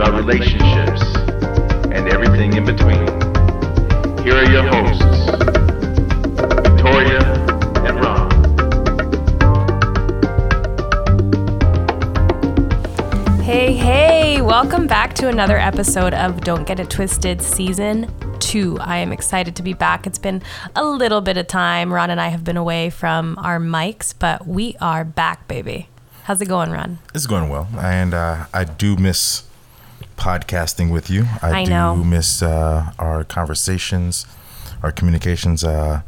about relationships and everything in between. Here are your hosts, Victoria and Ron. Hey, hey, welcome back to another episode of Don't Get It Twisted Season 2. I am excited to be back. It's been a little bit of time. Ron and I have been away from our mics, but we are back, baby. How's it going, Ron? It's going well, and uh, I do miss podcasting with you. I, I do know. miss uh, our conversations, our communications. Uh,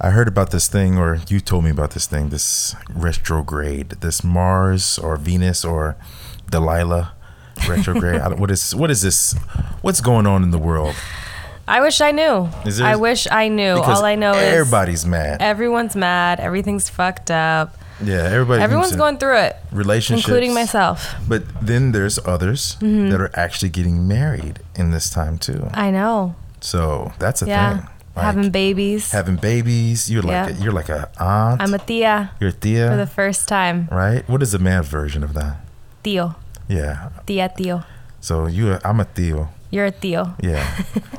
I heard about this thing, or you told me about this thing, this retrograde, this Mars or Venus or Delilah retrograde. What is what is this? What's going on in the world? I wish I knew. I wish I knew. All I know is everybody's mad. everyone's mad, everything's fucked up. Yeah, everybody. Everyone's going through it, relationships, including myself. But then there's others Mm-hmm. that are actually getting married in this time too. I know. So that's a Yeah. thing. Like, Having babies. having babies. You're like Yeah. a, you're like a aunt. I'm a tia you're a tia, for the first time. right? What is the man version of that? Tio. Yeah. Tia tio. So you, I'm a tio. You're a tio. Yeah.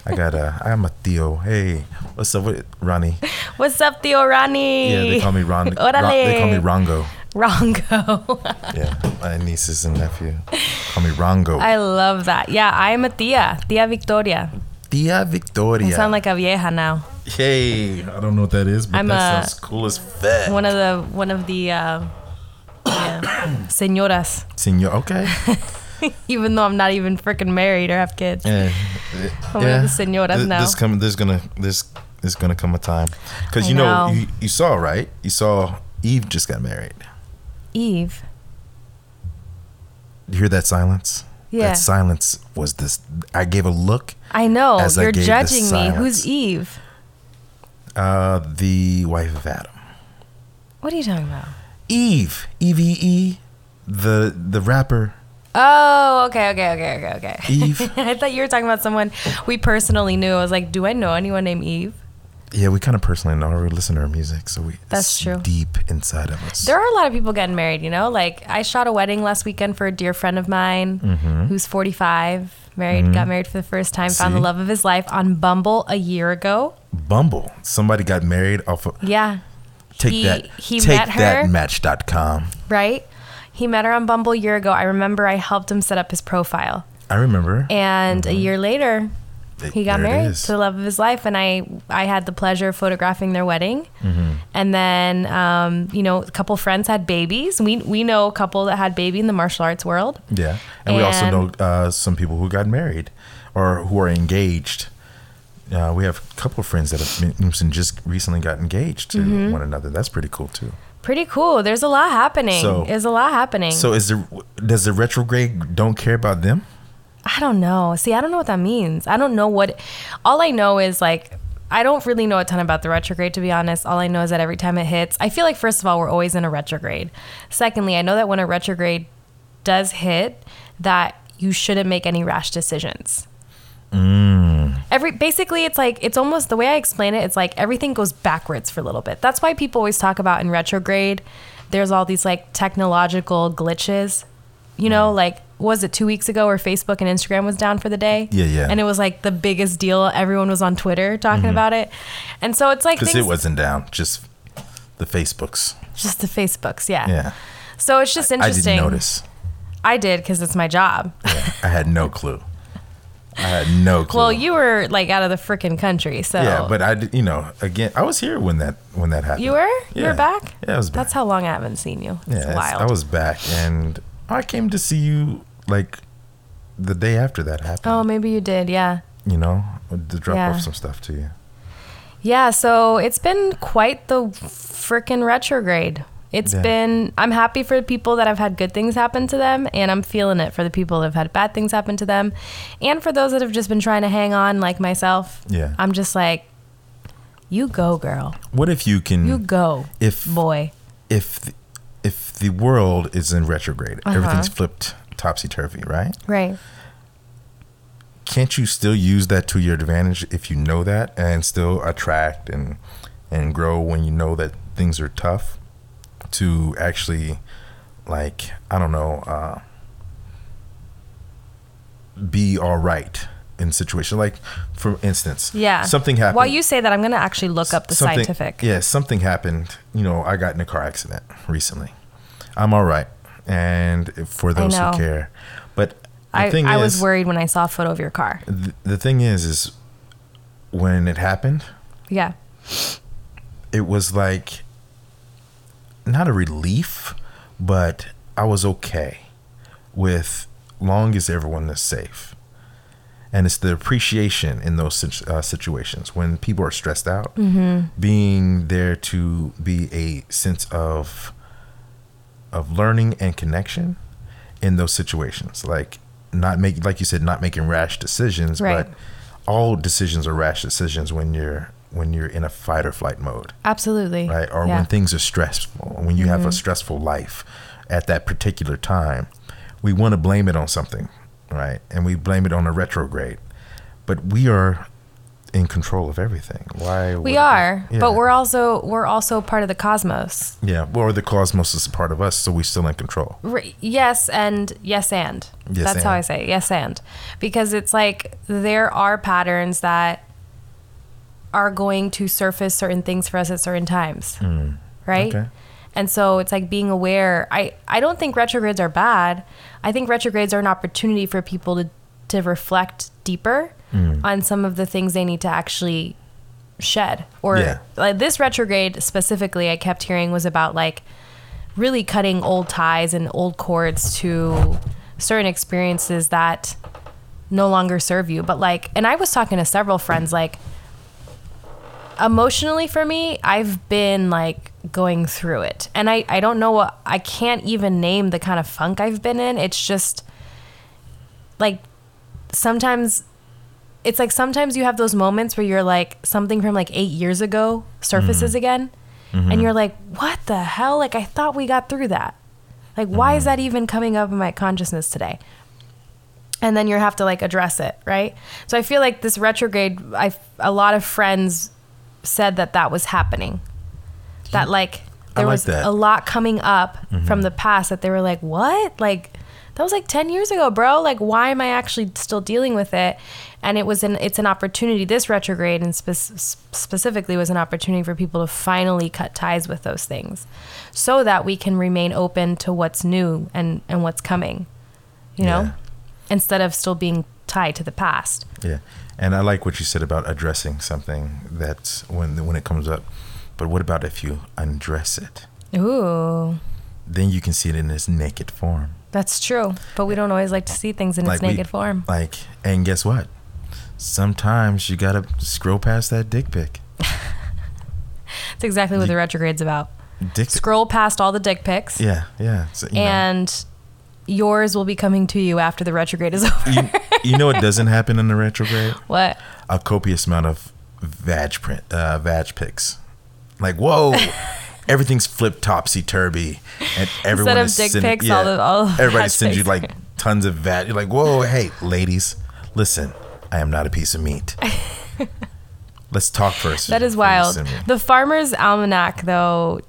I got a. I'm a tio. Hey, what's up with Ronnie? What's up, Tio Ronnie? Yeah, they call me Ron. Ron they call me Rongo. Rongo. Yeah, my nieces and nephew call me Rongo. I love that. Yeah, I am a tia. Tia Victoria. Tia Victoria. I sound like a vieja now. Hey, I don't know what that is, but I'm that a- sounds cool as fat. One of the one of the uh, yeah, señoras. Senor, okay. Even though I'm not even freaking married or have kids. Yeah. One of the señoras Th- now. This come, there's gonna this there's gonna come a time because I you know, know. you, you saw right. You saw Eve just got married. Eve. You hear that silence? Yeah. That silence was this. I gave a look. I know. You're gave judging me. Who's Eve? Uh, the wife of Adam, What are you talking about? Eve, E V E, the the rapper Oh, okay, okay, okay, okay, okay. Eve. I thought you were talking about someone we personally knew. I was like, do I know anyone named Eve? yeah, we kind of personally know her. We listen to her music, so we That's true. Deep inside of us. There are a lot of people getting married, you know? Like, I shot a wedding last weekend for a dear friend of mine mm-hmm. who's 45, married, mm-hmm. got married for the first time, found the love of his life on Bumble a year ago. Bumble. Somebody got married off of Yeah. take He- that he take met that her. match.com. Right? He met her on Bumble a year ago. I remember I helped him set up his profile. I remember. And a year later, he got Mm-hmm. there married to the love of his life and i i had the pleasure of photographing their wedding Mm-hmm. and then um, you know a couple friends had babies we we know a couple that had baby in the martial arts world Yeah, and, we also know uh, some people who got married or who are engaged. Uh, we have a couple of friends that have been, just recently got engaged to Mm-hmm. one another. That's pretty cool too. Pretty cool there's a lot happening So- there's a lot happening So, is there does the retrograde don't care about them? i don't know see i don't know what that means i don't know what all i know is like I don't really know a ton about the retrograde, to be honest. All I know is that every time it hits, I feel like, first of all, we're always in a retrograde. Secondly, I know that when a retrograde does hit, that you shouldn't make any rash decisions. Mm. Every basically, it's like it's almost the way I explain it. It's like everything goes backwards for a little bit. That's why people always talk about in retrograde. There's all these like technological glitches. You know, mm-hmm. like was it two weeks ago where Facebook and Instagram was down for the day? Yeah, yeah. And it was like the biggest deal. Everyone was on Twitter talking mm-hmm. about it, and so it's like Because it wasn't down, just the Facebooks. just the Facebooks. Yeah. Yeah, So it's just interesting. I interesting. didn't notice. I did because it's my job. Yeah, I had no clue. I had no clue. Well, you were like out of the freaking country, so yeah, but I, did- you know, again, I was here when that when that happened. You were? You Yeah. were back? Yeah, I was back. That's how long I haven't seen you. It's Yeah, wild. I was back, and I came to see you like the day after that happened. oh, maybe you did. Yeah. You know, to drop Yeah. off some stuff to you. Yeah. So it's been quite the freaking retrograde. It's Yeah. been, I'm happy for people that have had good things happen to them, and I'm feeling it for the people that have had bad things happen to them. And for those that have just been trying to hang on, like myself, Yeah. I'm just like, you go, girl. What if you can? You go, if boy. if the, if the world is in retrograde, Uh-huh. everything's flipped topsy turvy, right? Right. Can't you still use that to your advantage if you know that, and still attract and and grow when you know that things are tough? To actually, like, I don't know. Uh, be all right in situation. Like, for instance, Yeah. something happened. While you say that, I'm going to actually look up the something, scientific. Yeah, something happened. You know, I got in a car accident recently. I'm all right, and for those who care, but the I, I is, was worried when I saw a photo of your car. th- the thing is, is when it happened, Yeah. it was like not a relief, but I was okay with long as everyone is safe. And it's the appreciation in those uh, situations when people are stressed out, being there to be a sense of of learning and connection in those situations. Like not make, like you said, not making rash decisions, Right. but all decisions are rash decisions when you're when you're in a fight or flight mode Absolutely. right? Or yeah. when things are stressful, when you have a mm-hmm. stressful life at that particular time, we want to blame it on something, right? And we blame it on a retrograde, but we are in control of everything. Why? we are, Yeah. but we're also we're also part of the cosmos. yeah. Or the cosmos is a part of us, so we're still in control. R- yes and yes and Yes that's how i say it. yes and because it's like there are patterns that are going to surface certain things for us at certain times hmm. right Okay. and so it's like being aware i i don't think retrogrades are bad i think retrogrades are an opportunity for people to to reflect deeper hmm. on some of the things they need to actually shed or Yeah. like this retrograde specifically i kept hearing was about like really cutting old ties and old cords to certain experiences that no longer serve you. But like, and I was talking to several friends, like, emotionally for me, I've been like going through it. And I, I don't know what, I can't even name the kind of funk I've been in. It's just like sometimes it's like sometimes you have those moments where you're like something from like eight years ago surfaces mm-hmm. again and mm-hmm. you're like what the hell? Like i thought we got through that. Like why is mm-hmm. that even coming up in my consciousness today? And then you have to like address it right? So i feel like this retrograde i a lot of friends said that that was happening. That like there like was that. Mm-hmm. a lot coming up from the past that they were like what? Like that was like 10 years ago bro. Like why am i actually still dealing with it? And it was an it's an opportunity this retrograde and spe- specifically was an opportunity for people to finally cut ties with those things so that we can remain open to what's new and and what's coming you know Yeah. instead of still being tied to the past. Yeah, and I like what you said about addressing something that's when when it comes up. But what about if you undress it? ooh Then you can see it in its naked form. that's true but we don't always like to see things in its we- naked form Like, and guess what? Sometimes you gotta scroll past that dick pic. it's exactly what the retrograde's about Dick. scroll past all the dick pics Yeah, yeah. So, you know, and yours will be coming to you after the retrograde is over. you, you know what doesn't happen in the retrograde? what? A copious amount of vag print, uh, vag pics. Like, whoa, everything's flipped topsy turvy, and everyone of is dick sending, pics, all the- all the everybody sends you like tons of vag. You're like, whoa, hey, ladies, listen, I am not a piece of meat. Let's talk first. That is wild. The Farmer's Almanac, though,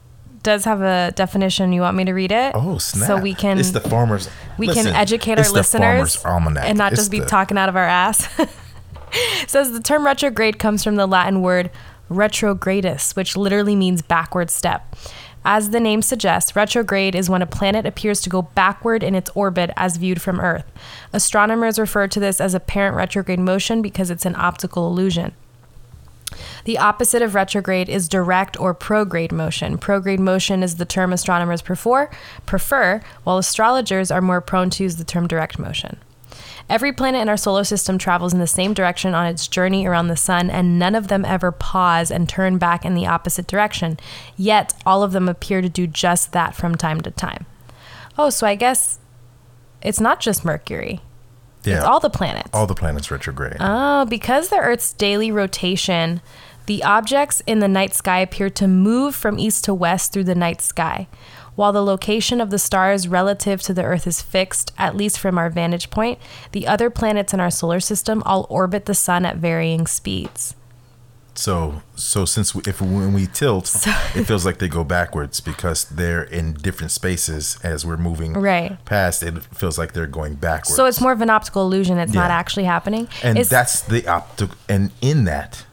does have a definition. You want me to read it? Oh snap! So we can It's the farmers. we listen, can educate our listeners and not It's just be the- talking out of our ass. Says the term retrograde comes from the Latin word retrogradus, which literally means backward step. As the name suggests, retrograde is when a planet appears to go backward in its orbit as viewed from Earth. Astronomers refer to this as apparent retrograde motion because it's an optical illusion. The opposite of retrograde is direct or prograde motion. Prograde motion is the term astronomers prefer, prefer, while astrologers are more prone to use the term direct motion. Every planet in our solar system travels in the same direction on its journey around the sun, and none of them ever pause and turn back in the opposite direction. Yet, all of them appear to do just that from time to time. Oh, so I guess it's not just Mercury, Yeah, it's all the planets. all the planets retrograde. Oh, because the Earth's daily rotation, the objects in the night sky appear to move from east to west through the night sky. While the location of the stars relative to the Earth is fixed, at least from our vantage point, the other planets in our solar system all orbit the sun at varying speeds. So, so since we, if when we tilt, it feels like they go backwards because they're in different spaces as we're moving Right. past. It feels like they're going backwards. So it's more of an optical illusion. It's not actually happening. and It's- that's the optic. And in that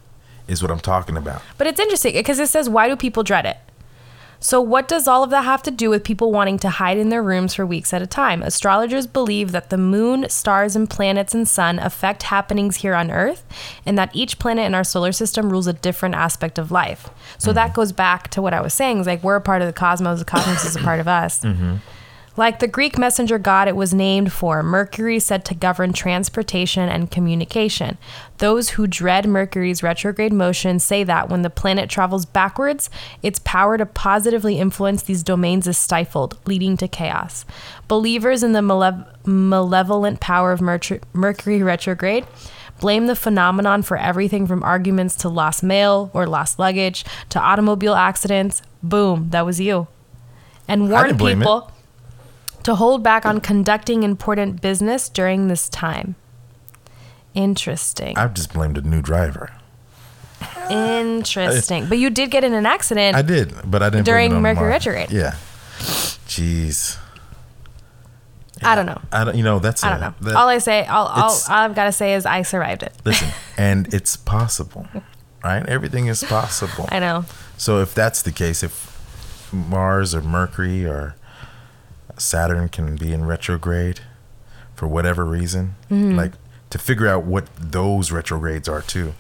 is what I'm talking about. But it's interesting because it says, why do people dread it? So, what does all of that have to do with people wanting to hide in their rooms for weeks at a time? Astrologers believe that the moon, stars, and planets and sun affect happenings here on Earth, and that each planet in our solar system rules a different aspect of life. So, that mm-hmm. goes back to what I was saying is like we're a part of the cosmos, the cosmos is a part of us. Mm-hmm. Like the Greek messenger god it was named for, Mercury said to govern transportation and communication. Those who dread Mercury's retrograde motion say that when the planet travels backwards, its power to positively influence these domains is stifled, leading to chaos. Believers in the malev- malevolent power of Mercu- Mercury retrograde blame the phenomenon for everything from arguments to lost mail or lost luggage to automobile accidents. Boom, that was you. And warn people to hold back on conducting important business during this time. Interesting. I've just blamed a new driver. Interesting. But you did get in an accident. I did, but I didn't. blame During Mercury retrograde. Yeah. Jeez. I don't know. I don't. You know that's. I a- don't know. that- all I say, all, all, all I've got to say is I survived it. listen, and it's possible, right? Everything is possible. I know. So if that's the case, if Mars or Mercury or Saturn can be in retrograde for whatever reason, Mm-hmm. like to figure out what those retrogrades are too,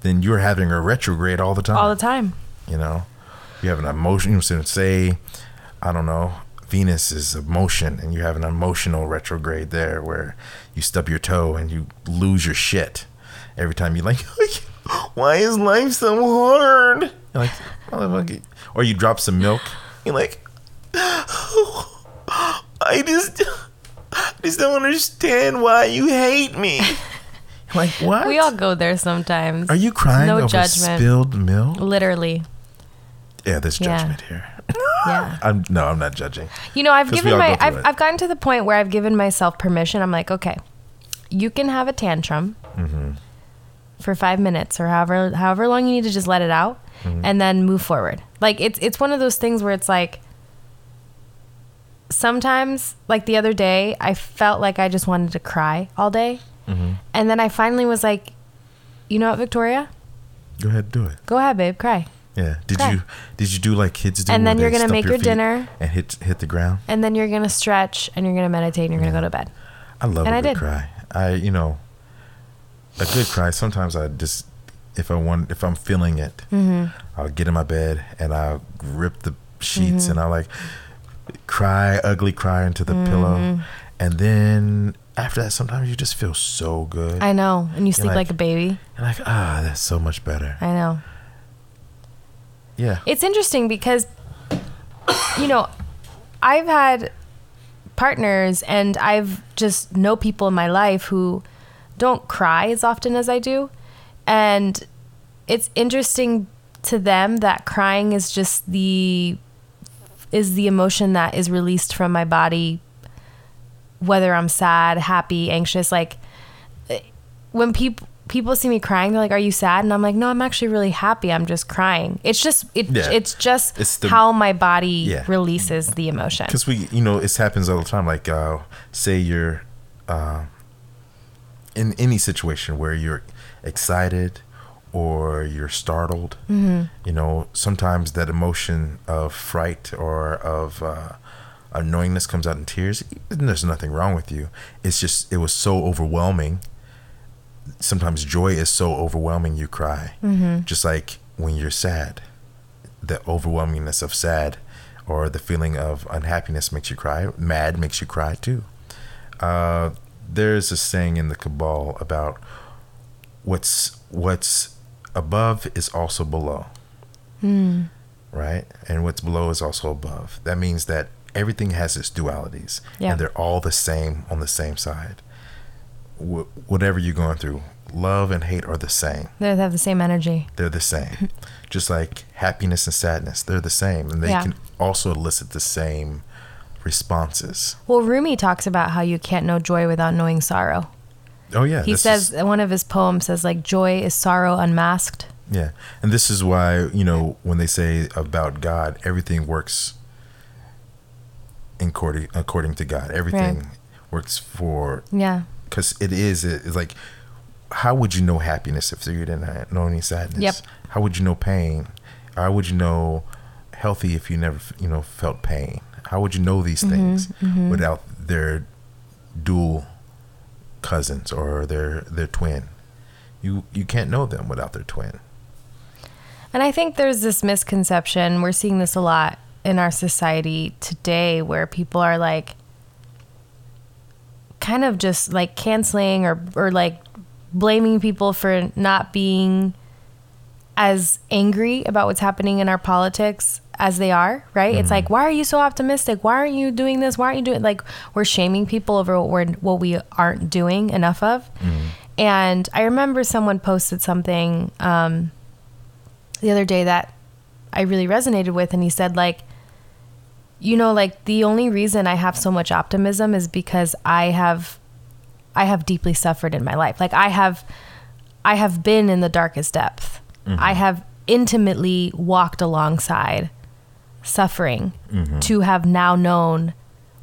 then you're having a retrograde all the time. All the time. you know, you have an emotion. You know, say, I don't know, Venus is emotion, and you have an emotional retrograde there where you stub your toe and you lose your shit every time you like. Why is life so hard? You're like, "Motherfucker." or you drop some milk. You're like, I just, I just don't understand why you hate me. like what? We all go there sometimes. Are you crying No over judgment. spilled milk? Literally. Yeah, there's Yeah. judgment here. Yeah. I'm no, I'm not judging. You know, I've 'Cause we given all my go through I've, it. I've gotten to the point where I've given myself permission. I'm like, okay, you can have a tantrum Mm-hmm. for five minutes or however however long you need to just let it out, Mm-hmm. and then move forward. Like it's it's one of those things where it's like sometimes, like the other day, I felt like I just wanted to cry all day, Mm-hmm. and then I finally was like, you know what, Victoria, Go ahead, do it. go ahead, babe, cry. Yeah. Did Cry. you did you do like kids do? And then you're gonna make your your dinner. and hit hit the ground? And then you're gonna stretch and you're gonna meditate and you're gonna go to bed. I love And a I good did. cry. I you know a good cry. Sometimes I just if I want if I'm feeling it, Mm-hmm. I'll get in my bed and I'll rip the sheets Mm-hmm. and I'll like cry ugly cry into the Mm-hmm. pillow, and then after that, sometimes you just feel so good. I know, and you sleep like- like a baby. You're like ah, that's so much better. I know. Yeah. It's interesting because, you know, I've had partners and I've just know people in my life who don't cry as often as I do. And it's interesting to them that crying is just the is the emotion that is released from my body whether I'm sad, happy, anxious like when people people see me crying they're like are you sad? And i'm like no i'm actually really happy. I'm just crying. It's just it, Yeah. it's just It's the- how my body Yeah. releases the emotion. Because we you know it happens all the time. Like uh say you're uh in any situation where you're excited or you're startled Mm-hmm. you know sometimes that emotion of fright or of uh annoyingness comes out in tears there's nothing wrong with you it's just it was so overwhelming sometimes joy is so overwhelming you cry Mm-hmm. just like when you're sad the overwhelmingness of sad or the feeling of unhappiness makes you cry mad makes you cry too uh, there's a saying in the cabal about what's what's above is also below hmm. right and what's below is also above that means that everything has its dualities Yeah. and they're all the same on the same side Wh- whatever you're going through love and hate are the same they have the same energy they're the same. Just like happiness and sadness, they're the same. And they Yeah. can also elicit the same responses. well rumi talks about how you can't know joy without knowing sorrow Oh, yeah. he says is- one of his poems says like joy is sorrow unmasked Yeah, and this is why you know when they say about God, everything works in according according to God. Everything Right. works for Yeah. because it is it's like how would you know happiness if you didn't know any sadness? Yep. How would you know pain? How would you know healthy if you never you know felt pain? How would you know these Mm-hmm, things without their dual cousins or their their twin? You you can't know them without their twin. And I think there's this misconception. We're seeing this a lot in our society today where people are like kind of just like canceling or or like blaming people for not being as angry about what's happening in our politics as they are, right? It's mm-hmm. like, why are you so optimistic? Why aren't you doing this? Why aren't you doing like we're shaming people over what we're what we aren't doing enough of. Mm-hmm. And I remember someone posted something um, the other day that I really resonated with, and he said like, you know, like the only reason I have so much optimism is because I have, I have deeply suffered in my life. Like I have, I have been in the darkest depth. Mm-hmm. I have intimately walked alongside suffering to have now known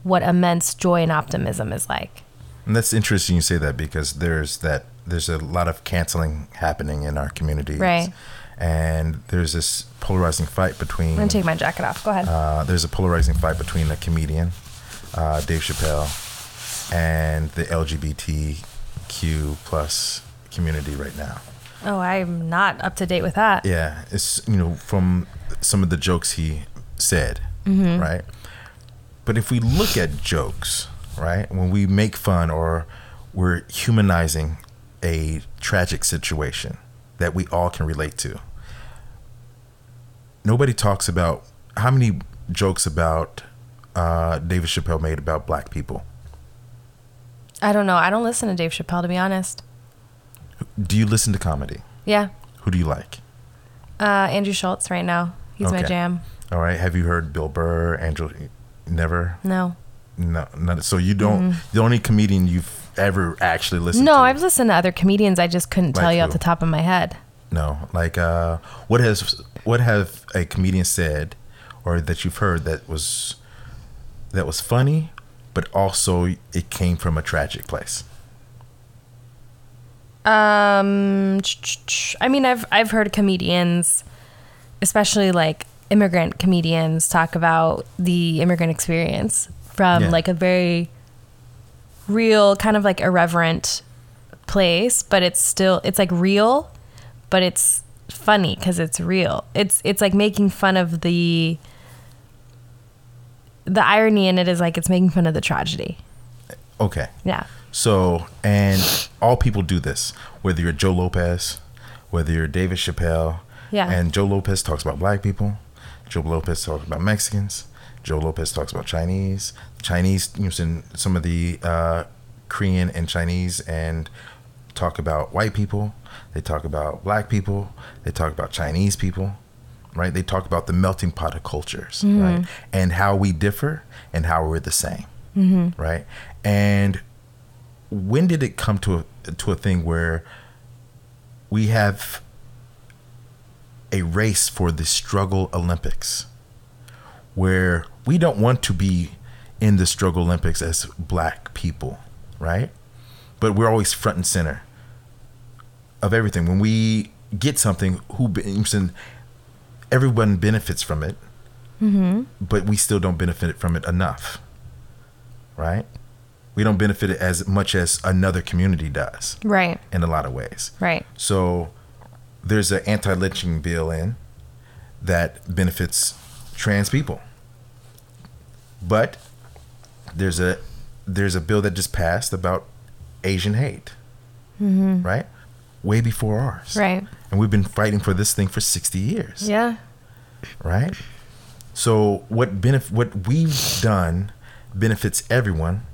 what immense joy and optimism is like. And that's interesting you say that because there's that there's a lot of canceling happening in our community. Right. And there's this polarizing fight between I'm gonna take my jacket off. Go ahead. uh, there's a polarizing fight between a comedian, uh, Dave Chappelle, and the LGBTQ plus community right now. oh, I'm not up to date with that. Yeah, it's you know from some of the jokes he said, Mm-hmm. right? But if we look at jokes, right, when we make fun or we're humanizing a tragic situation that we all can relate to, nobody talks about how many jokes about uh, David Chappelle made about black people. I don't know. I don't listen to Dave Chappelle to be honest. Do you listen to comedy? Yeah. Who do you like? Uh, Andrew Schulz right now. He's my jam. All right, have you heard Bill Burr, Andrew? Never. No. No, not so you don't. The only comedian you've ever actually listened to No, to. I've listened to other comedians. I just couldn't tell Like you off the top of my head. No, like uh, what has what have a comedian said, or that you've heard that was that was funny, but also it came from a tragic place. Um, I mean, I've I've heard comedians, especially like immigrant comedians, talk about the immigrant experience from Yeah. like a very real, kind of like irreverent place, but it's still it's like real, but it's funny because it's real. It's it's like making fun of the the irony in it is like it's making fun of the tragedy. Okay, Yeah. so and all people do this, whether you're Joe Lopez, whether you're David Chappelle, Yeah. and Joe Lopez talks about black people, Joe Lopez talks about Mexicans, Joe Lopez talks about Chinese, Chinese using some of the uh, Korean and Chinese, and talk about white people. They talk about black people. They talk about Chinese people, right? They talk about the melting pot of cultures, right? And how we differ and how we're the same, right? And when did it come to a, to a thing where we have a race for the struggle Olympics where we don't want to be in the struggle Olympics as black people, right? But we're always front and center of everything. When we get something, who everyone benefits from it, mm-hmm. but we still don't benefit from it enough, right? We don't benefit it as much as another community does Right. in a lot of ways. Right. So there's an anti-lynching bill in that benefits trans people, but there's a there's a bill that just passed about Asian hate, mm-hmm. right? Way before ours, Right. And we've been fighting for this thing for 60 years, Yeah. right? So what benef- what we've done benefits everyone,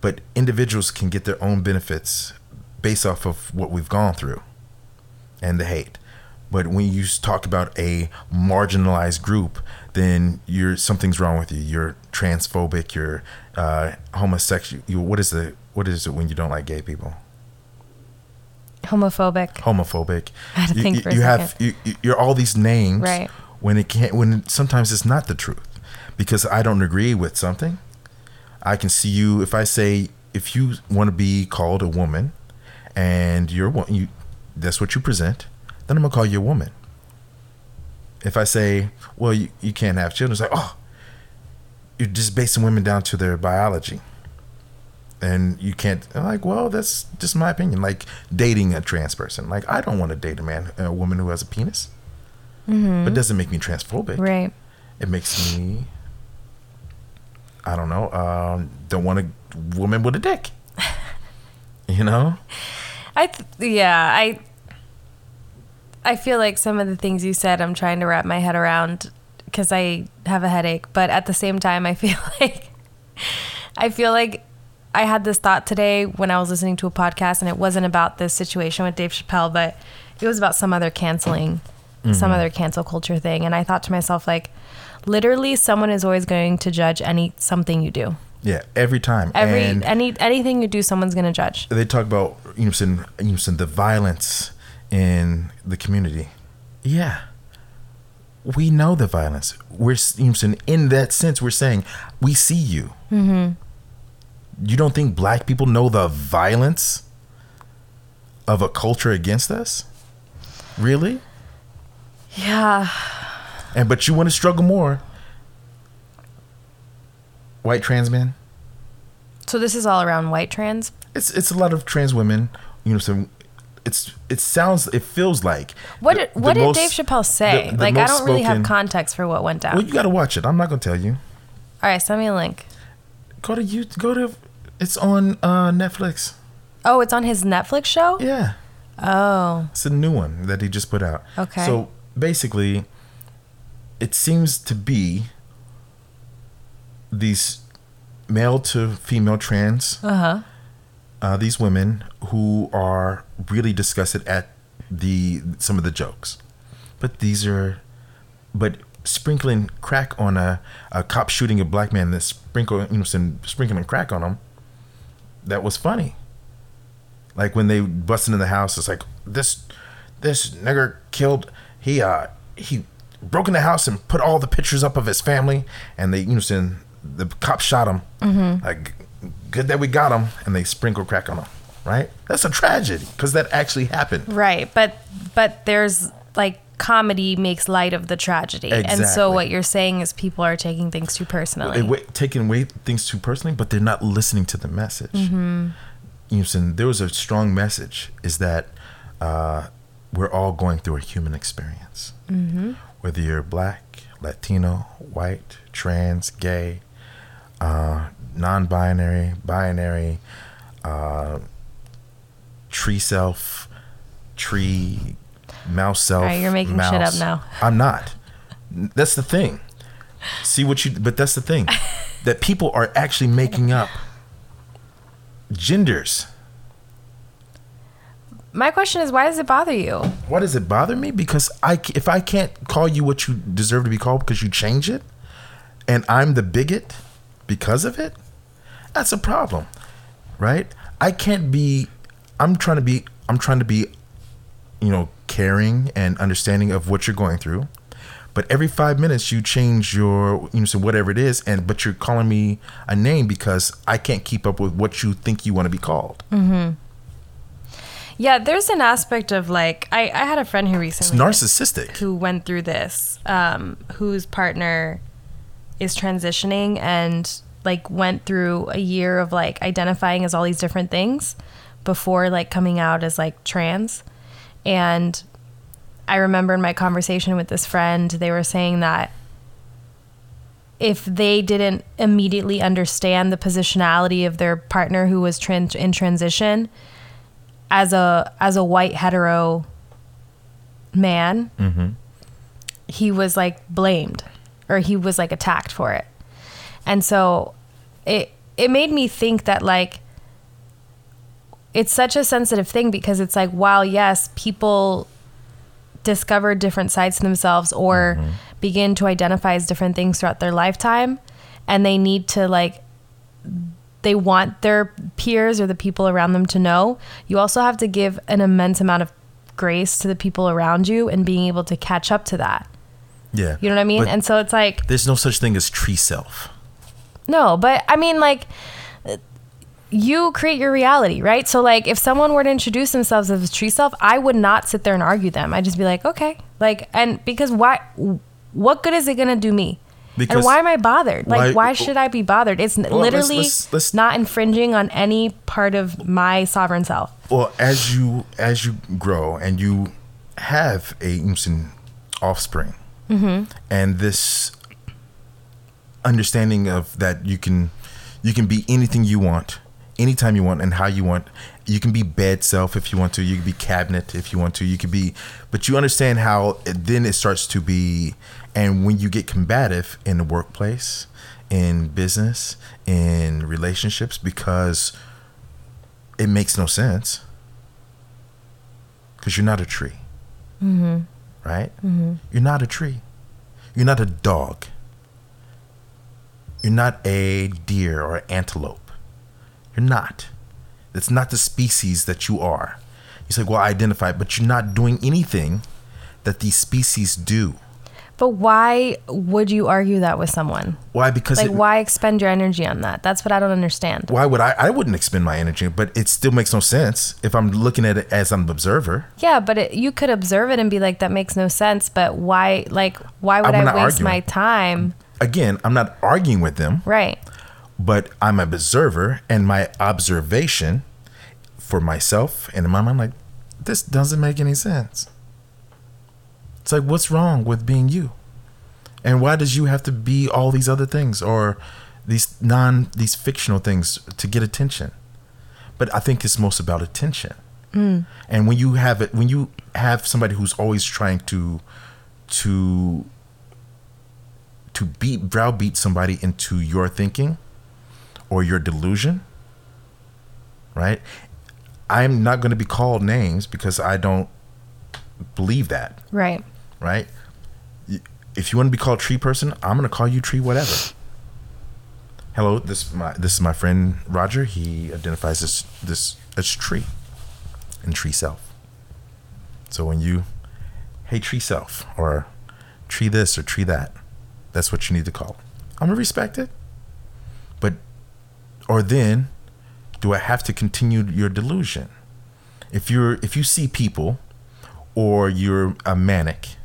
but individuals can get their own benefits based off of what we've gone through and the hate. But when you talk about a marginalized group, then you're something's wrong with you. You're transphobic. You're uh, homosexual. You, what is the what is it when you don't like gay people? Homophobic. homophobic. I had to you, think you- for a you have second. you, you- you're all these names Right. when it can't when sometimes it's not the truth because I don't agree with something. I can see you if I say if you want to be called a woman and you're you that's what you present, then I'm gonna call you a woman. If I say, well, you, you can't have children, it's like, oh, you're just basing women down to their biology. And you can't I'm like well that's just my opinion. Like dating a trans person like i don't want to date a man a woman who has a penis. But it doesn't make me transphobic. Right. it makes me i don't know um, don't want a woman with a dick. You know I th- yeah, I I feel like some of the things you said I'm trying to wrap my head around cuz I have a headache, but at the same time I feel like I feel like I had this thought today when I was listening to a podcast and it wasn't about this situation with Dave Chappelle, but it was about some other canceling, some mm-hmm. other cancel culture thing and I thought to myself like literally someone is always going to judge any something you do. yeah every time Every and any anything you do someone's going to judge. they talk about you know, some- you know, some the violence in the community. Yeah, we know the violence. We're you know, some- in that sense. We're saying we see you. Mm-hmm. You don't think black people know the violence of a culture against us? Really? Yeah. And but you want to struggle more. White trans men. So this is all around white trans. It's it's a lot of trans women. You know, some. It's it sounds it feels like. What did, the what did most- Dave Chappelle say? the- the like I don't really have context for what went down. Well, you got to watch it. I'm not gonna tell you. all right, send me a link. Go to you. Go to. It's on uh, Netflix. Oh, it's on his Netflix show. Yeah, Oh, it's a new one that he just put out. Okay. So basically, it seems to be these male to female trans uh huh. Uh, these women who are really disgusted at the some of the jokes, but these are, but sprinkling crack on a, a cop shooting a black man that sprinkle you know some sprinkling crack on him, that was funny. Like when they busted in the house, it's like this this nigger killed he uh he broke in the house and put all the pictures up of his family and they you know saying the cops shot him like good that we got them and they sprinkle crack on them right that's a tragedy because that actually happened Right, but but there's like comedy makes light of the tragedy, and so what you're saying is people are taking things too personally. they wa- taking away things too personally, but they're not listening to the message. Mm-hmm. You know, so there was a strong message: is that uh, we're all going through a human experience, Mm-hmm. whether you're black, Latino, white, trans, gay, uh, non-binary, binary, uh, tree self, tree, mouse self. All right, you're making shit up now. I'm not. That's the thing. See what you, but that's the thing, that people are actually making up genders. My question is, why does it bother you? Why does it bother me? Because I, if I can't call you what you deserve to be called because you change it, and I'm the bigot because of it, that's a problem, right? I can't be. I'm trying to be. I'm trying to be, you know, caring and understanding of what you're going through. But every five minutes you change your, you know, so whatever it is, and but you're calling me a name because I can't keep up with what you think you want to be called. Mm-hmm. Yeah, there's an aspect of like I, I had a friend who It's recently narcissistic. who went through this, um, whose partner is transitioning and like went through a year of like identifying as all these different things before like coming out as like trans. And I remember in my conversation with this friend, they were saying that if they didn't immediately understand the positionality of their partner who was trans- in transition as a as a white hetero man, mm-hmm. he was like blamed or he was like attacked for it. And so it it made me think that like it's such a sensitive thing because it's like while yes, people discover different sides to themselves or mm-hmm. begin to identify as different things throughout their lifetime and they need to like they want their peers or the people around them to know, you also have to give an immense amount of grace to the people around you and being able to catch up to that. Yeah. You know what I mean? But and so it's like there's no such thing as tree self. No, but I mean like you create your reality, right? So like if someone were to introduce themselves as a tree self, I would not sit there and argue them. I'd just be like, okay. Like and because why what good is it gonna do me? Because- and why am I bothered? Like, Why- why, should I be bothered? It's let's- literally let's- let's- not infringing on any part of my sovereign self. Well, as you as you grow and you have a Umsen offspring, Mm-hmm. and this understanding of that you can you can be anything you want, anytime you want, and how you want. You can be bed self if you want to. You can be cabinet if you want to. You can be, but you understand how it, then it starts to be, and when you get combative in the workplace, in business, in relationships, because it makes no sense because you're not a tree mm-hmm. right mm-hmm. you're not a tree you're not a dog you're not a deer or antelope you're not it's not the species that you are you say well I identify but you're not doing anything that these species do But why would you argue that with someone? why because Like, it, why expend your energy on that? That's what I don't understand. why would I I wouldn't expend my energy but it still makes no sense if I'm looking at it as an observer Yeah, but it, you could observe it and be like, that makes no sense. But why, like, why would I'm I waste arguing. my time? Again I'm not arguing with them Right. but I'm an observer, and my observation for myself and in my mind, like, this doesn't make any sense. It's like, what's wrong with being you? And why does you have to be all these other things or these non these fictional things to get attention? But I think it's most about attention. Mm. And when you have it, when you have somebody who's always trying to to to beat browbeat somebody into your thinking or your delusion, right? I'm not going to be called names because I don't believe that, Right. right? If you want to be called tree person, I'm going to call you tree whatever. Hello, this my this is my friend Roger. He identifies this this as tree and tree self. So when you hey tree self or tree this or tree that, that's what you need to call. I'm gonna respect it. But or then do I have to continue your delusion? If you're if you see people or you're a manic,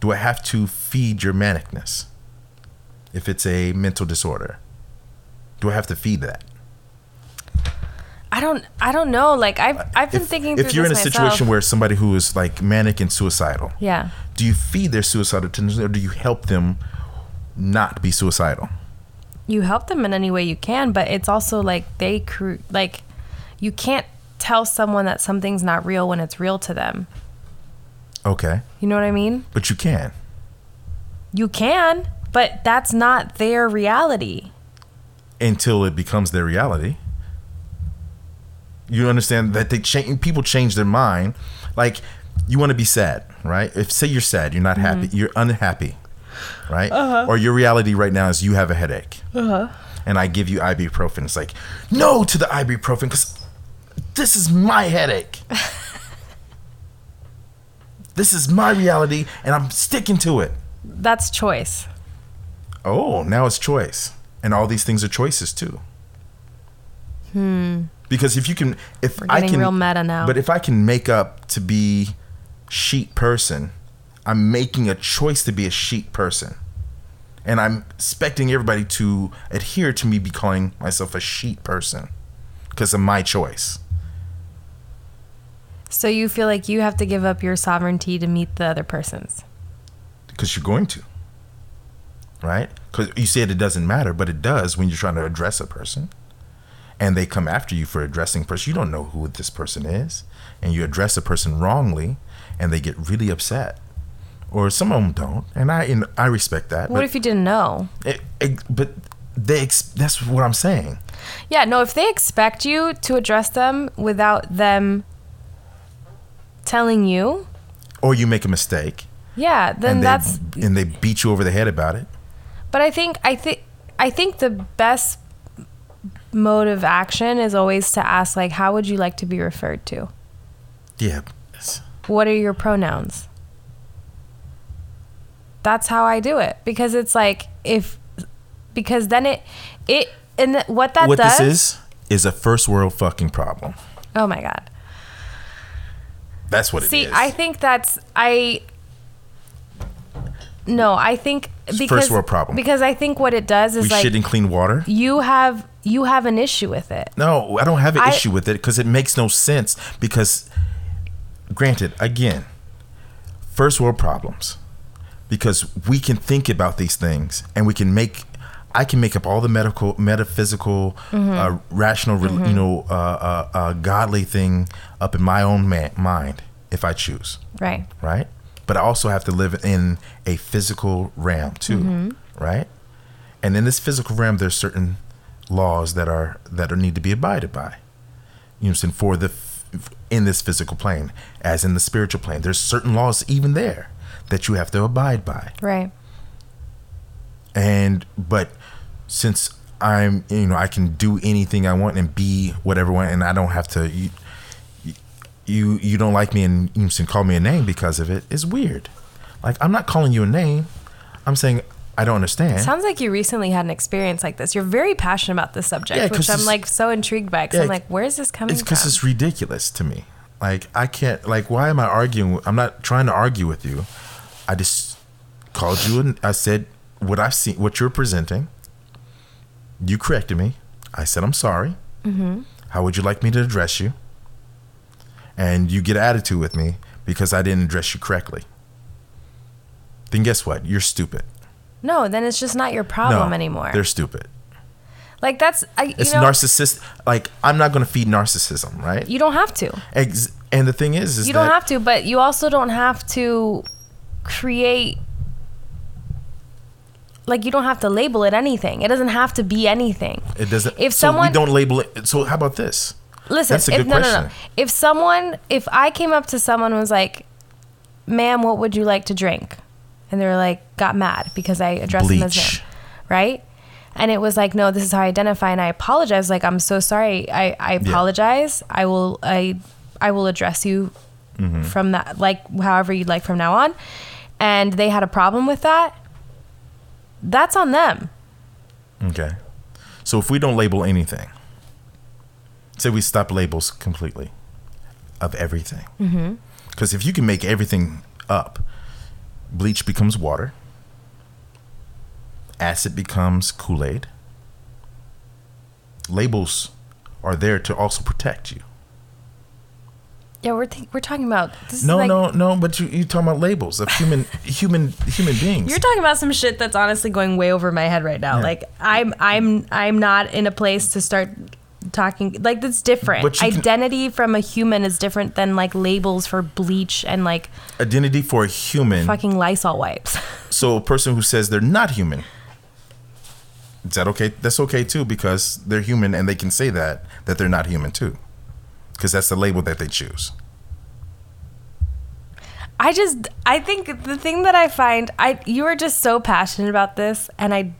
do I have to feed your manicness? If it's a mental disorder, do I have to feed that? I don't. I don't know. Like I've I've been if, thinking. if you're in a this situation where somebody who is like manic and suicidal, yeah, do you feed their suicidal tendencies or do you help them not be suicidal? you help them in any way you can, but it's also like they cre- like you can't tell someone that something's not real when it's real to them. Okay, You know what I mean? but you can. You can, but that's not their reality. until it becomes their reality. You understand that they change. People change their mind. Like you want to be sad, right? If say you're sad, you're not happy, mm-hmm. you're unhappy, right? Uh-huh. Or your reality right now is you have a headache, uh-huh. and I give you ibuprofen. It's like no to the ibuprofen because this is my headache. this is my reality, and I'm sticking to it. That's choice. Oh, now it's choice. And all these things are choices too. Hmm. Because if you can if We're I can real meta now. But if I can make up to be sheep person, I'm making a choice to be a sheep person. And I'm expecting everybody to adhere to me be calling myself a sheep person because of my choice. So you feel like you have to give up your sovereignty to meet the other person's. Because you're going to. Right? Because you said it doesn't matter, but it does when you're trying to address a person. And they come after you for addressing person. You don't know who this person is. And you address a person wrongly and they get really upset. Or some of them don't. And I and I respect that. What if you didn't know? it, it, but they ex- that's what I'm saying. Yeah, no, if they expect you to address them without them telling you, Or you make a mistake yeah, then and they, that's and they beat you over the head about it. But I think I think I think the best mode of action is always to ask like how would you like to be referred to? Yeah. What are your pronouns? That's how I do it because it's like if because then it it and th- what that what does this is is a first world fucking problem. Oh my god. That's what it is. See, I think that's I. No, I think because first world problem. because I think what it does is we like shit in clean water. you have you have an issue with it. No, I don't have an I- issue with it because it makes no sense. Because, granted, again, first world problems. Because we can think about these things and we can make, I can make up all the medical, metaphysical, uh, rational, re- you know, uh, uh, uh, godly thing up in my own ma- mind if I choose, Right. right? But I also have to live in a physical realm too, right? And in this physical realm, there's certain laws that are that are need to be abided by. You know, I'm saying for the in this physical plane, as in the spiritual plane, there's certain laws even there that you have to abide by. Right. And but since I'm, you know, I can do anything I want and be whatever I want, and I don't have to. You, you, you don't like me and you can call me a name because of it. It's weird. Like I'm not calling you a name. I'm saying I don't understand. Sounds like you recently had an experience like this. You're very passionate about this subject, Yeah, which I'm like so intrigued by. Because Yeah, I'm like, where is this coming it's because it's ridiculous to me. Like I can't. Like why am I arguing? I'm not trying to argue with you. I just called you and I said what I've seen, what you're presenting. You corrected me. I said I'm sorry. Mm-hmm. How would you like me to address you? And you get attitude with me because I didn't address you correctly. Then guess what? You're stupid. No, then it's just not your problem no, anymore. They're stupid. Like that's I, you It's know narcissist. Like I'm not going to feed narcissism, right? you don't have to. Ex- and the thing is, is You don't have to, but you also don't have to create like you don't have to label it anything. It doesn't have to be anything. It doesn't. If so someone we don't label it. So how about this? Listen, That's a if good no, no, no. If someone, if I came up to someone and was like, "Ma'am, what would you like to drink?" And they were like, got mad because I addressed them as him, right? And it was like, no, this is how I identify, and I apologize. Like, I'm so sorry. I, I apologize. I will, I, I will address you Mm-hmm. from that, like however you'd like from now on. And they had a problem with that. That's on them. Okay. So if we don't label anything, say we stop labels completely of everything. Mm-hmm. Because if you can make everything up, bleach becomes water, acid becomes Kool Aid. Labels are there to also protect you. Yeah, we're th- we're talking about this. is No, like, no, no. But you you talking about labels of human human human beings. You're talking about some shit that's honestly going way over my head right now. Yeah. Like I'm I'm I'm not in a place to start talking like that's different. You can- Identity from a human is different than like labels for bleach and like Identity for a human. fucking Lysol wipes. So a person who says they're not human, is that okay? That's okay too because they're human and they can say that that they're not human too, because that's the label that they choose. I just I think the thing that I find I you are just so passionate about this and I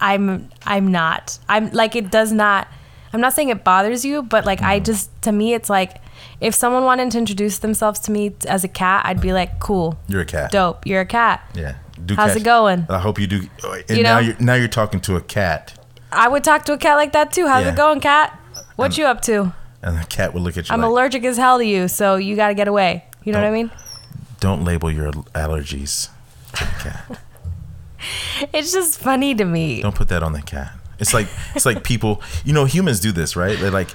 I'm I'm not. I'm like it does not I'm not saying it bothers you, but like. I mm. just to me it's like if someone wanted to introduce themselves to me as a cat, I'd be like, "Cool. You're a cat. Dope. You're a cat." Yeah. Do How's cat- it going? I hope you do. Oh, and You now know? you're now you're talking to a cat, I would talk to a cat like that too. How's Yeah. it going, cat? What you up to? and the cat will look at you I'm like, allergic as hell to you, so you got to get away. You know what I mean? "Don't label your allergies to the cat. It's just funny to me. Don't put that on the cat." It's like it's like people. You know, humans do this, right? They like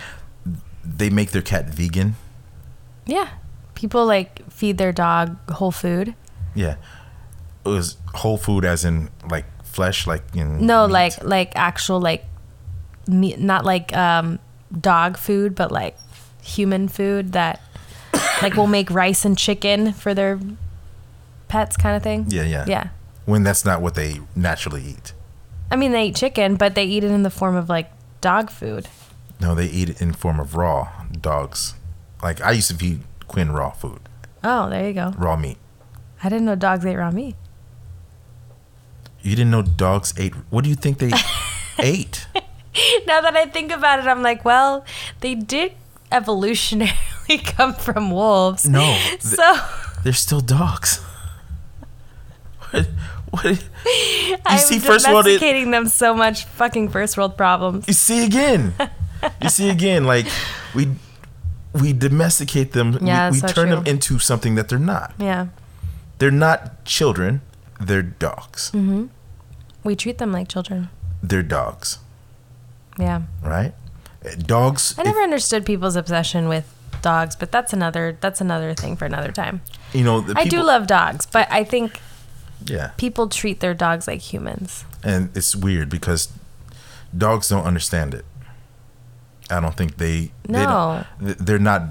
they make their cat vegan. Yeah. People like feed their dog whole food. Yeah. It was whole food, as in like flesh, like in No, meat. like like actual like meat, not like um dog food, but like human food that like will make rice and chicken for their pets kind of thing. Yeah, yeah. Yeah. When that's not what they naturally eat. I mean, they eat chicken, but they eat it in the form of like dog food. No, they eat it in form of raw dogs. Like I used to feed Quinn raw food, Oh, there you go. raw meat. I didn't know dogs ate raw meat. You didn't know dogs ate. What do you think they ate? now that I think about it, I'm like, well, they did evolutionarily come from wolves. No, th- So They're still dogs. What? What? I'm see, first world domesticating them so much fucking first world problems. You see again. You see again. Like we we domesticate them. Yeah, we we so turn them into something that they're not. Yeah. They're not children. They're dogs. Mm-hmm. We treat them like children. They're dogs, Yeah. right? Dogs. I never understood people's obsession with dogs, but that's another that's another thing for another time. you know, the I do love dogs, but I think Yeah, people treat their dogs like humans. and it's weird because dogs don't understand it. I don't think they. They No. don't, they're not.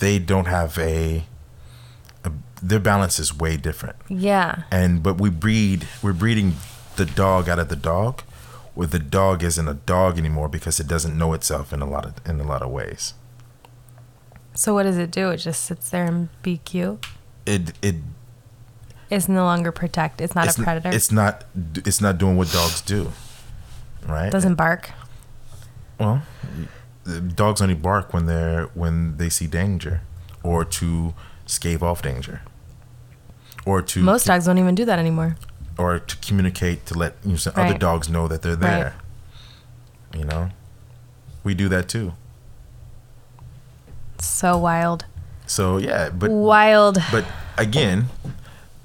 They don't have a, a. Their balance is way different. Yeah. and but we breed we're breeding the dog out of the dog where the dog isn't a dog anymore because it doesn't know itself in a lot of in a lot of ways So what does it do? It just sits there and be cute. it it It's no longer protect. It's not it's, a predator. it's not it's not doing what dogs do right doesn't bark. well dogs only bark when they're when they see danger or to scave off danger or to Most dogs don't even do that anymore. or to communicate to let you know, some other Right. dogs know that they're Right. there you know we do that too So wild. so yeah but wild. But again,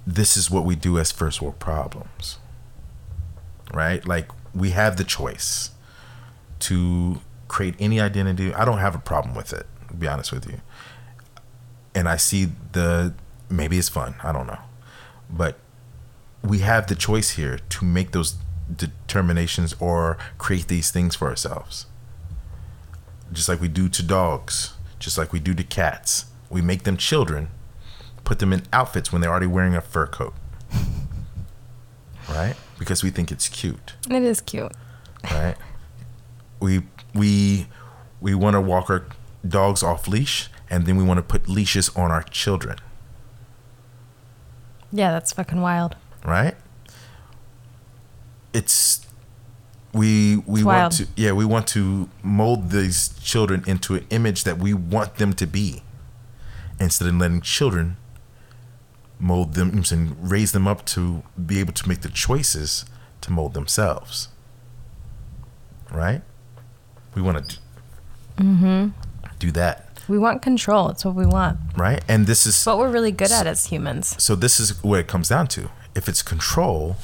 this is what we do as first world problems. Right? Like we have the choice to create any identity. I don't have a problem with it, to be honest with you. And I see the maybe it's fun, I don't know. But we have the choice here to make those determinations or create these things for ourselves. Just like we do to dogs, just like we do to cats. We make them children put them in outfits when they're already wearing a fur coat. Right? Because we think it's cute, It is cute. right? we we we want to walk our dogs off leash and then we want to put leashes on our children, Yeah, that's fucking wild. right? It's we we It's want wild. to yeah, we want to mold these children into an image that we want them to be instead of letting children mold them and raise them up to be able to make the choices to mold themselves. Right? We want to Mm-hmm. do that, We want control. It's what we want. right? And this is It's what we're really good at as humans. so this is what it comes down to. If it's control,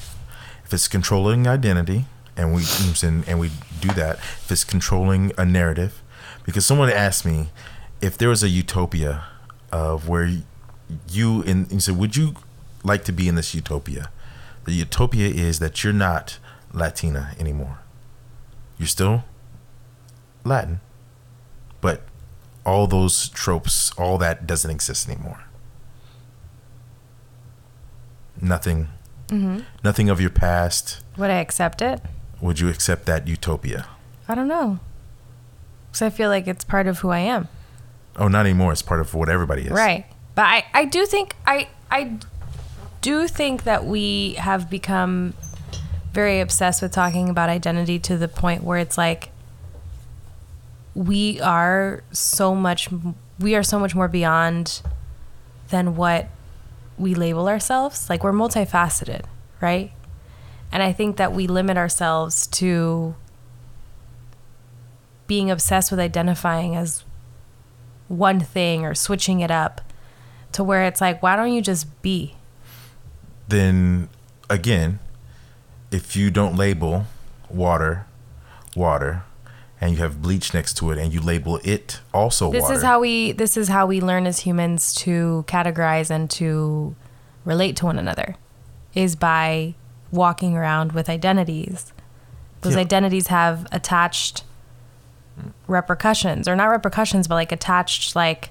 if it's controlling identity, and we and we do that, if it's controlling a narrative, because someone asked me if there was a utopia of where you and you said, would you like to be in this utopia? The utopia is that you're not Latina anymore. You're still Latin, but all those tropes, all that doesn't exist anymore. Nothing, Mm-hmm. nothing of your past. Would I accept it? Would you accept that utopia? I don't know. Because I feel like it's part of who I am. Oh, not anymore. It's part of what everybody is. Right. But I, I do think I I do think that we have become very obsessed with talking about identity to the point where it's like we are so much we are so much more beyond than what we label ourselves. Like we're multifaceted, right? And I think that we limit ourselves to being obsessed with identifying as one thing or switching it up to where it's like, why don't you just be? Then again, if you don't label water, water, and you have bleach next to it, and you label it also This water. is how we this is how we learn as humans to categorize and to relate to one another is by walking around with identities. Those Yeah. identities have attached repercussions or not repercussions but like attached like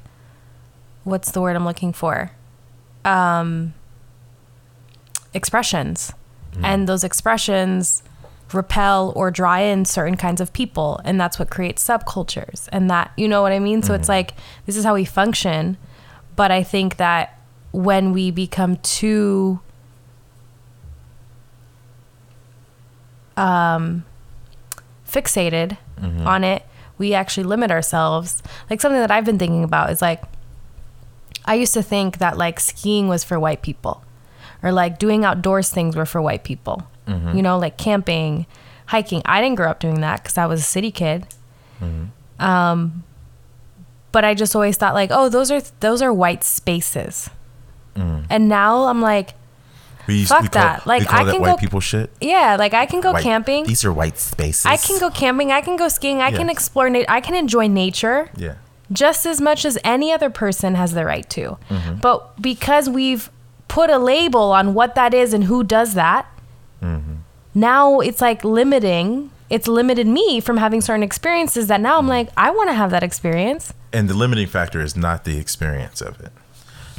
what's the word I'm looking for? Um expressions. And those expressions repel or draw in certain kinds of people and that's what creates subcultures and that you know what i mean so it's like this is how we function but i think that when we become too um fixated on it, we actually limit ourselves. Like something that I've been thinking about is like, I used to think that like skiing was for white people or like doing outdoors things were for white people. Mm-hmm. You know, like camping, hiking. I didn't grow up doing that because I was a city kid. Mm-hmm. Um, but I just always thought like, oh, those are those are white spaces. Mm. And now I'm like, We, Fuck we call, that. Like, I that can white go- people shit. yeah, like I can go White- camping. These are white spaces. I can go camping. I can go skiing. I can explore. Na- I can enjoy nature Yeah. Just as much as any other person has the right to. Mm-hmm. But because we've put a label on what that is and who does that, Mm-hmm. now it's like limiting. It's limited me from having certain experiences that now. I'm like, I want to have that experience. And the limiting factor is not the experience of it.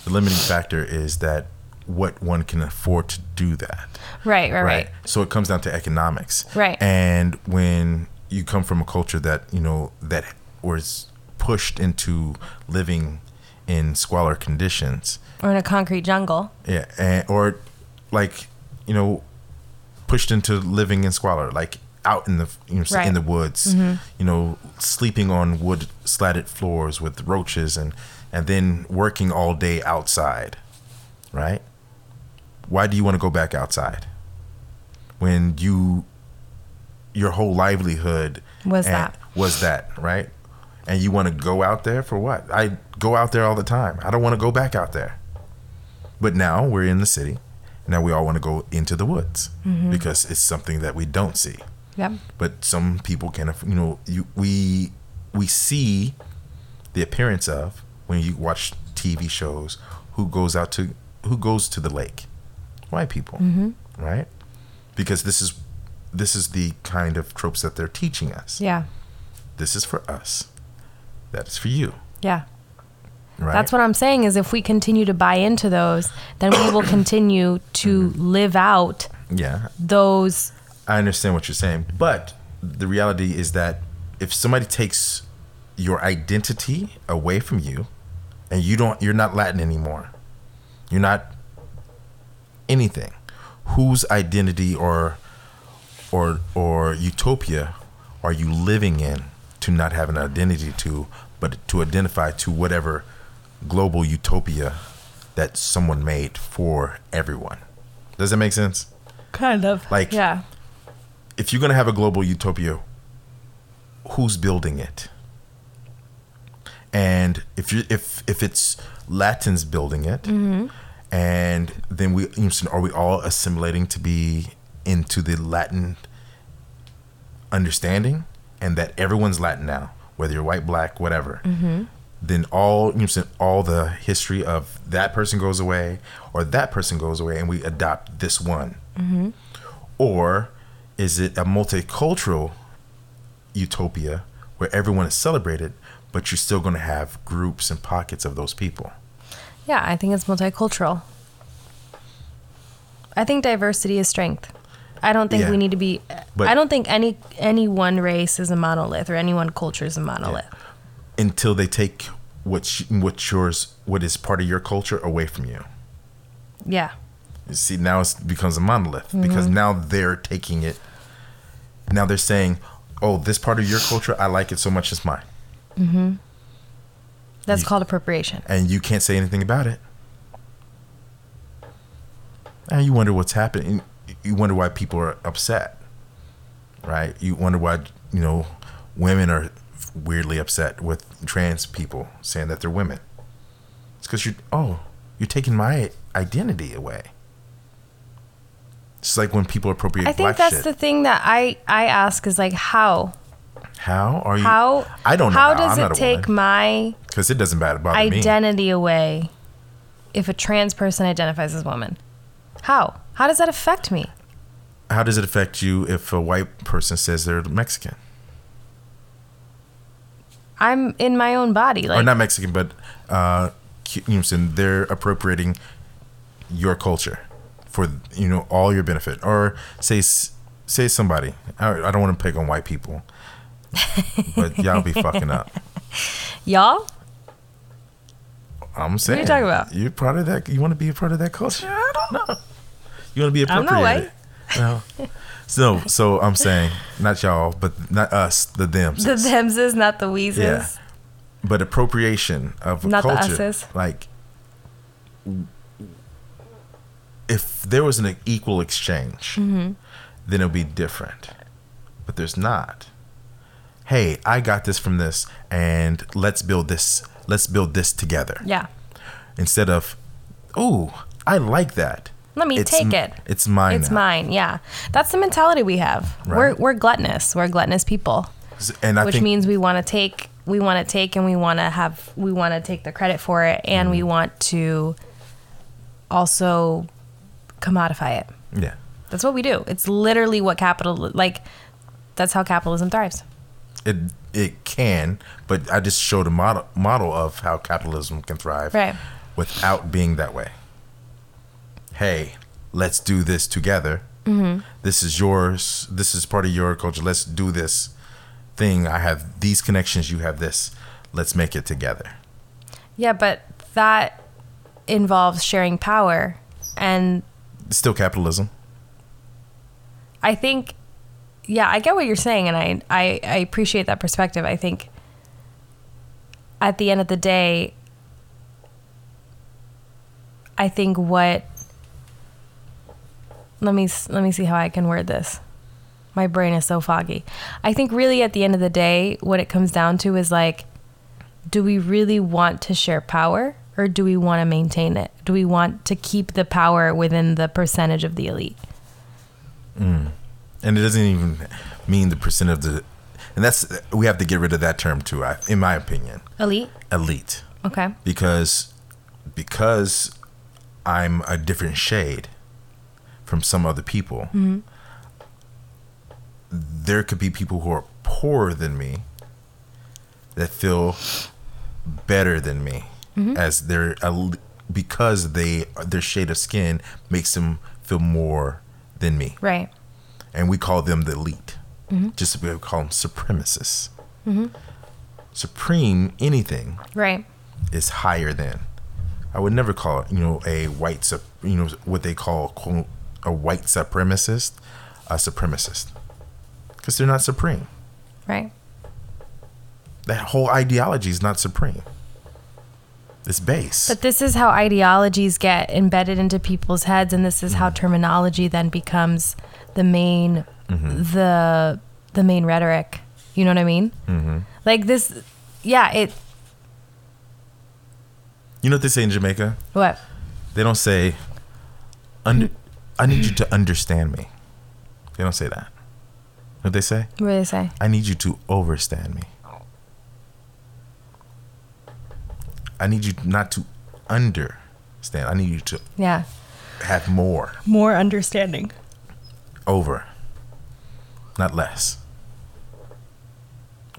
The limiting factor is that what one can afford to do that. Right, right, right. So it comes down to economics. Right. And when you come from a culture that, you know, that was pushed into living in squalor conditions, Or in a concrete jungle. yeah, and, or like, you know, pushed into living in squalor, like out in the you know, Right. in the woods, mm-hmm. you know, sleeping on wood slatted floors with roaches and and then working all day outside, right? Why do you want to go back outside when you your whole livelihood Was that. was that right? And you want to go out there for what? I go out there all the time. I don't want to go back out there. But now we're in the city. Now we all want to go into the woods mm-hmm. because it's something that we don't see. Yep. But some people can, you know, you we we see the appearance of when you watch TV shows who goes out to who goes to the lake, white people, mm-hmm. right? Because this is this is the kind of tropes that they're teaching us. Yeah. This is for us. That is for you, Yeah. right? That's what I'm saying is if we continue to buy into those, then we will continue to Mm-hmm. live out Yeah, those I understand what you're saying, but the reality is that if somebody takes your identity away from you, and you don't, you're not Latin anymore. You're not anything. Whose identity or or or utopia are you living in to not have an identity to, but to identify to whatever global utopia that someone made for everyone? Does that make sense? kind of Like- yeah. if you're gonna have a global utopia, who's building it? And if you if if it's Latins building it, mm-hmm. and then we are we all assimilating to be into the Latin understanding, and that everyone's Latin now, whether you're white, black, whatever. Mm-hmm. Then all you know, all the history of that person goes away, or that person goes away, and we adopt this one. Mm-hmm. Or is it a multicultural utopia where everyone is celebrated, but you're still going to have groups and pockets of those people? Yeah, I think it's multicultural. I think diversity is strength. I don't think Yeah. we need to be But- I don't think any any one race is a monolith or any one culture is a monolith. Until they take what's what's yours, what is part of your culture away from you. Yeah. You see, now it becomes a monolith because mm-hmm. now they're taking it. Now they're saying, "Oh, this part of your culture, I like it so much, it's mine," mm-hmm. That's You- called appropriation. and you can't say anything about it. And you wonder what's happening. You wonder why people are upset, right? You wonder why you know women are weirdly upset with trans people saying that they're women. It's because you're oh, you're taking my identity away. It's like when people appropriate I think that's shit. the thing that I I ask is like how how are you? how I don't know. how how. does it take woman. my Because it doesn't bother bother me. identity away if a trans person identifies as woman? How? How does that affect me? How does it affect you if a white person says they're Mexican? I'm in my own body. Like or not Mexican, but uh, you know, what I'm saying? they're appropriating your culture for you know all your benefit. Or say say somebody. I, I don't want to pick on white people, but y'all be fucking up. y'all? I'm saying. What are you talking about? You're part of that. You want to be a part of that culture? I don't know. You want to be I'm not white. No. So, so I'm saying, not y'all, but not us, the them. The thems is not the weeses. Yeah. But appropriation of a Not the culture, us's. like, if there was an equal exchange, Mm-hmm. then it would be different. But there's not. Hey, I got this from this, and let's build this. Let's build this together. Yeah. Instead of, oh, I like that. Let me It's take it. It's mine. It's now. mine. Yeah. That's the mentality we have. We're we're gluttonous. We're gluttonous people. And I which think means we want to take we want to take and we want to have we want to take the credit for it and we Mm-hmm. want to also commodify it yeah. that's what we do it's literally what capital like that's how capitalism thrives it it can, but I just showed a model model of how capitalism can thrive Right. without being that way. Hey, let's do this together. Mm-hmm. This is yours. This is part of your culture. Let's do this thing. I have these connections. You have this. Let's make it together. yeah but that involves sharing power and It's still capitalism. I think, yeah, I get what you're saying, and I, I, I appreciate that perspective. I think at the end of the day, I think what let me let me see how I can word this. My brain is so foggy. I think really at the end of the day, what it comes down to is like, do we really want to share power, or do we want to maintain it? Do we want to keep the power within the percentage of the elite? Mm. And it doesn't even mean the percent of the. And that's we have to get rid of that term too. I, in my opinion, Elite. elite. Okay. because because I'm a different shade from some other people. Mm-hmm. There could be people who are poorer than me that feel better than me mm-hmm. as their el- because they their shade of skin makes them feel more than me, Right. and we call them the elite. Mm-hmm. Just we call them supremacists. Supreme anything Right. is higher than. I would never call it, you know, a white, sup- you know, what they call quote, a white supremacist, a supremacist, because they're not supreme. Right. That whole ideology is not supreme. It's base. But this is how ideologies get embedded into people's heads, and this is how terminology then becomes the main, the the main rhetoric. You know what I mean? Mm-hmm. Like this, yeah. It you know what they say in Jamaica? what? They don't say, under, "I need you to understand me." They don't say that. What they say? What do they say? I need you to overstand me. I need you not to understand. I need you to Yeah. have more More understanding. over, not less.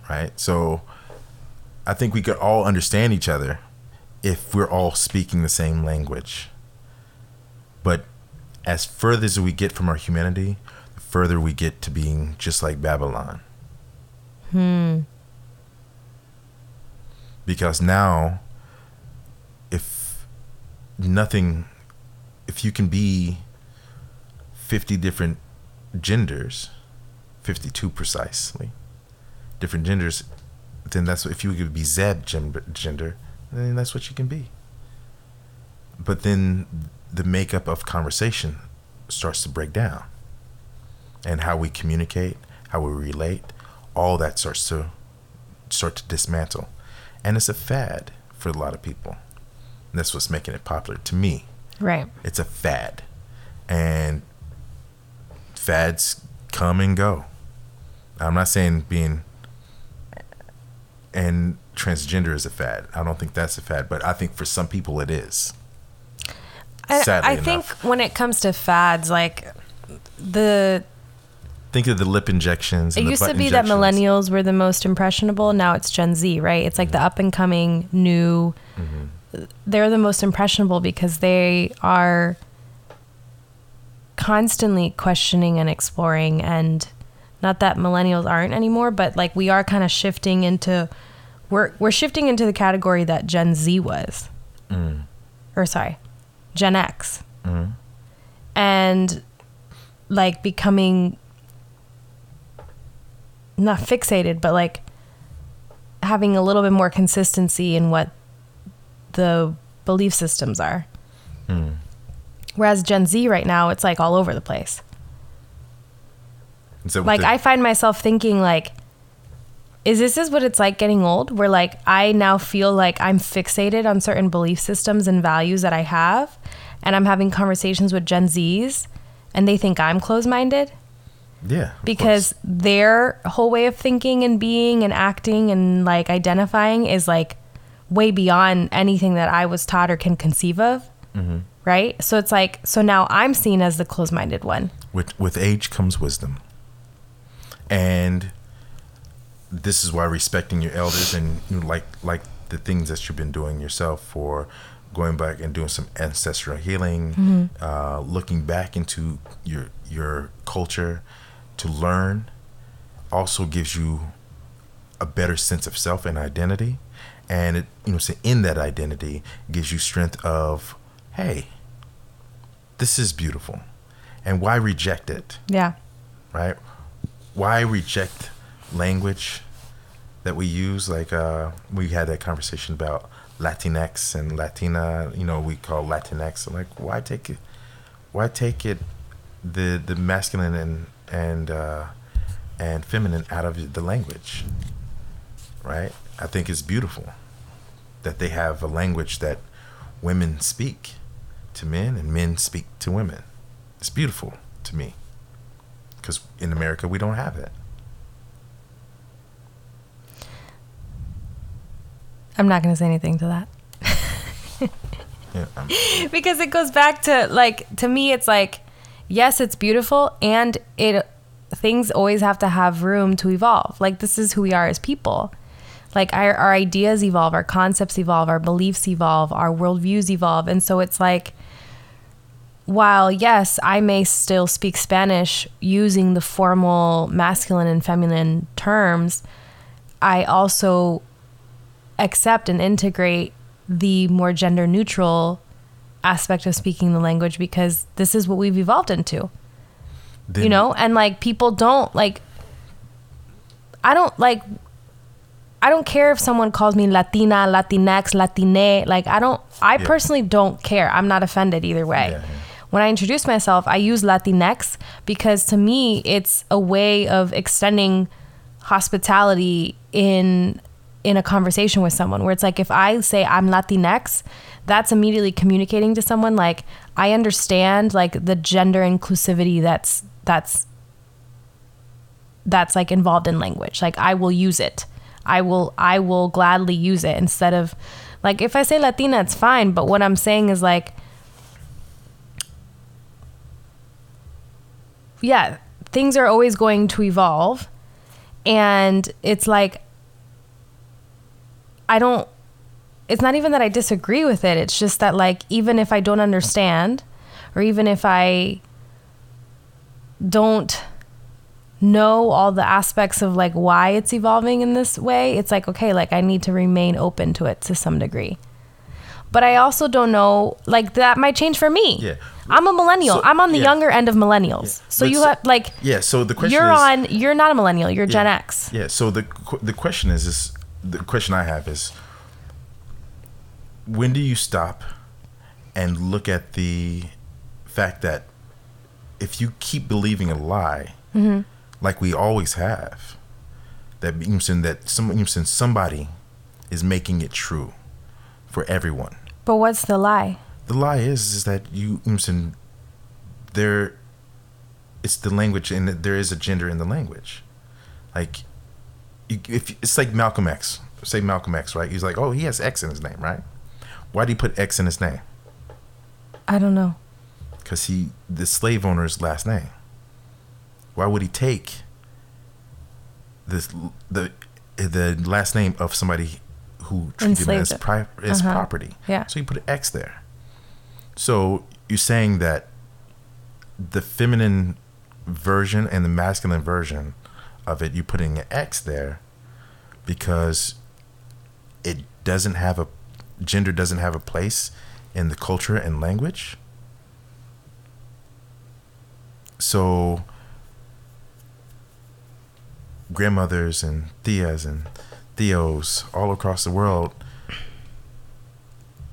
Right? So I think we could all understand each other if we're all speaking the same language. But as further as we get from our humanity, the further we get to being just like Babylon. Hmm. Because now, if nothing, if you can be 50 different genders, 52 precisely, different genders, then that's what, if you could be Zeb gender, then that's what you can be. But then the makeup of conversation starts to break down. And how we communicate, how we relate, all that starts to start to dismantle. And it's a fad for a lot of people. And that's what's making it popular. To me, Right. it's a fad. And fads come and go. I'm not saying being and transgender is a fad. I don't think that's a fad, but I think for some people it is. I, Sadly I think enough. when it comes to fads, like the Think of the lip injections. it the used to be that millennials were the most impressionable. Now it's Gen Z, right? It's like the mm-hmm. up and coming new. Mm-hmm. They're the most impressionable because they are constantly questioning and exploring and not that millennials aren't anymore but like we are kind of shifting into we're we're shifting into the category that Gen Z was mm. or sorry Gen X and like becoming not fixated, but like having a little bit more consistency in what the belief systems are. Whereas Gen Z right now, it's like all over the place. What Like the- I find myself thinking like is this is what it's like getting old where like I now feel like I'm fixated on certain belief systems and values that I have and I'm having conversations with Gen Zs and they think I'm closed-minded yeah, because course. their whole way of thinking and being and acting and like identifying is like way beyond anything that I was taught or can conceive of. Mm-hmm. Right? So it's like so now I'm seen as the closed-minded one. with with age comes wisdom, and this is why respecting your elders and you know, like like the things that you've been doing yourself for going back and doing some ancestral healing, uh, looking back into your your culture to learn, also gives you a better sense of self and identity, and it you know so in that identity gives you strength of hey, this is beautiful, and why reject it? Yeah. right? Why reject language that we use? Like uh, we had that conversation about Latinx and Latina. You know, we call Latinx. I'm like, why take it? Why take it the the masculine and and uh, and feminine out of the language? Right? I think it's beautiful that they have a language that women speak to men and men speak to women. It's beautiful to me because in America we don't have it. I'm not going to say anything to that. Yeah, because it goes back to like to me it's like yes it's beautiful and it things always have to have room to evolve. Like this is who we are as people. Like our, our ideas evolve our concepts evolve our beliefs evolve our worldviews evolve. And so it's like while yes i may still speak spanish using the formal masculine and feminine terms i also accept and integrate the more gender neutral aspect of speaking the language because this is what we've evolved into you know and like people don't like i don't like i don't care if someone calls me latina latinx latine like i don't i Yeah. personally don't care i'm not offended either way Yeah, yeah. when i introduce myself i use latinx because to me it's a way of extending hospitality in in a conversation with someone where it's like if I say I'm Latinx, that's immediately communicating to someone like I understand like the gender inclusivity that's that's that's like involved in language. Like I will use it. I will I will gladly use it instead of like if I say Latina it's fine, but what I'm saying is like yeah, things are always going to evolve and it's like I don't it's not even that I disagree with it. It's just that like even if I don't understand or even if I don't know all the aspects of like why it's evolving in this way, it's like okay, like I need to remain open to it to some degree. But I also don't know like that might change for me. Yeah. I'm a millennial. So- I'm on the yeah. younger end of millennials. So But you so- have like yeah. So the question you're is, on you're not a millennial, you're Gen X. Yeah. So the the question is is the question I have is when do you stop and look at the fact that if you keep believing a lie, Mm-hmm. like we always have, that means that some somebody is making it true for everyone. But what's the lie? The lie is is that you listen. There, it's the language, and there is a gender in the language. Like, you, if it's like Malcolm X, say Malcolm X, right? He's like, oh, he has X in his name, right? Why do he put X in his name? I don't know. Because he the slave owner's last name. Why would he take this the the last name of somebody who treated him as pri- as Uh-huh. property? Yeah. So you put an X there. So you're saying that the feminine version and the masculine version of it, you putting an X there because it doesn't have a gender doesn't have a place in the culture and language. so grandmothers and tias and tios all across the world,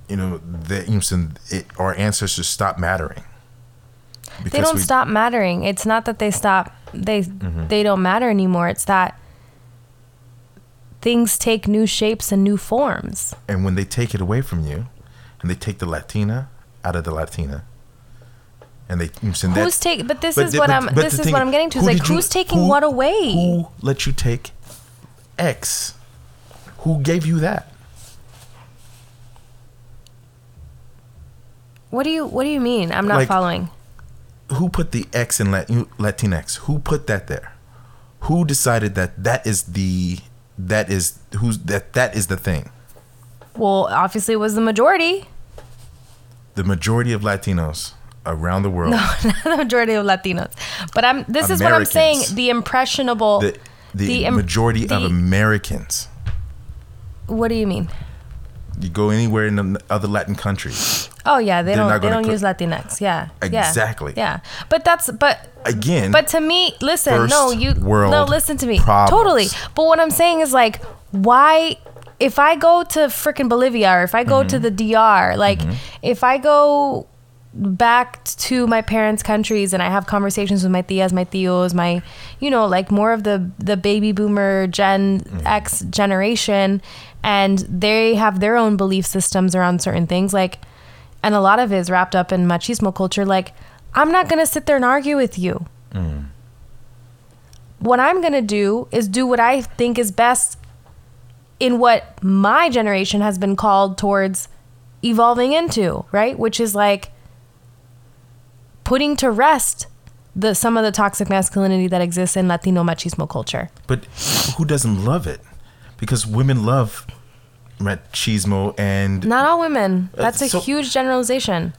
you know, that you know, it, our ancestors stop mattering. they don't we- stop mattering. It's not that they stop they mm-hmm. they don't matter anymore. It's that things take new shapes and new forms. And when they take it away from you, and they take the Latina out of the Latina, and they that- Who's take but this But is the- what but- I'm but this is what I'm getting to. Is like you- who's taking who- what away? Who let you take X? Who gave you that? What do you what do you mean? I'm not Like- following. Who put the X in Lat- Latinx? Who put that there? Who decided that that is the that is who's that that is the thing? Well, obviously it was the majority. The majority of Latinos around the world, No, not the majority of Latinos. But I'm this is what I'm saying, the impressionable the the, the majority of Americans. What do you mean? You go anywhere in the other Latin countries. Oh yeah, they don't they don't use Latinx. Yeah. Exactly. Yeah. But that's but Again, But to me, listen, no, you world no, listen to me. problems. Totally. But what I'm saying is like, why? If I go to freaking Bolivia or if I go Mm-hmm. to the DR, like, if I go back to my parents' countries and I have conversations with my tias, my tios, my, you know, like more of the the baby boomer Gen Mm-hmm. X generation, and they have their own belief systems around certain things, like, and a lot of it is wrapped up in machismo culture. Like, I'm not gonna sit there and argue with you what I'm going to do is do what I think is best in what my generation has been called towards evolving into, right? Which is like putting to rest the some of the toxic masculinity that exists in Latino machismo culture. But who doesn't love it? Because women love machismo and Not all women. Uh, That's a so- huge generalization.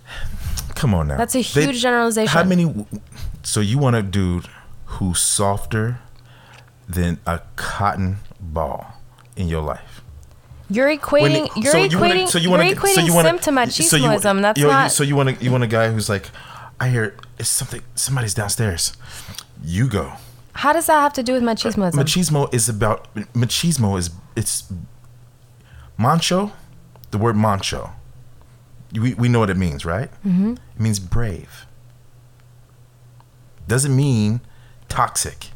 come on now. That's a huge generalization. How many? So you want a dude who's softer than a cotton ball in your life? You're equating. it- you're so you wanna- equating. so you wanna- equating so you sim to machismoism. so you- That's yo, you- not. So you want to you want a guy who's like, I hear it's something. Somebody's downstairs. You go. how does that have to do with machismoism? Machismo is about machismo is it's macho. The word macho. We we know what it means, right? Mm-hmm. It means brave. Doesn't mean toxic.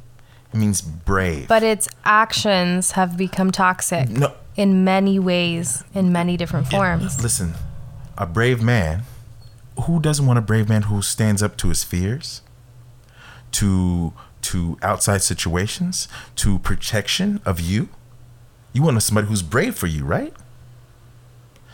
It means brave. but its actions have become toxic no, in many ways, in many different forms. listen. A brave man. Who doesn't want a brave man who stands up to his fears? To to outside situations, to protection of you. You want somebody who's brave for you, right?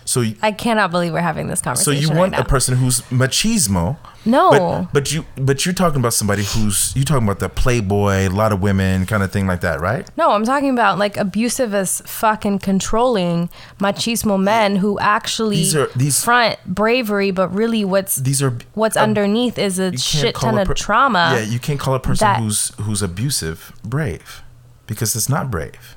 So I cannot believe we're having this conversation. So you right want now. a person who's machismo? No. But, but you but you're talking about somebody who's you talking about the playboy, a lot of women kind of thing like that, right? No, I'm talking about like abusive as fucking controlling machismo men who actually These are- these- front bravery, but really what's These are what's uh, underneath is a shit ton a of trauma. Yeah, you can't call a person that- who's who's abusive brave because it's not brave.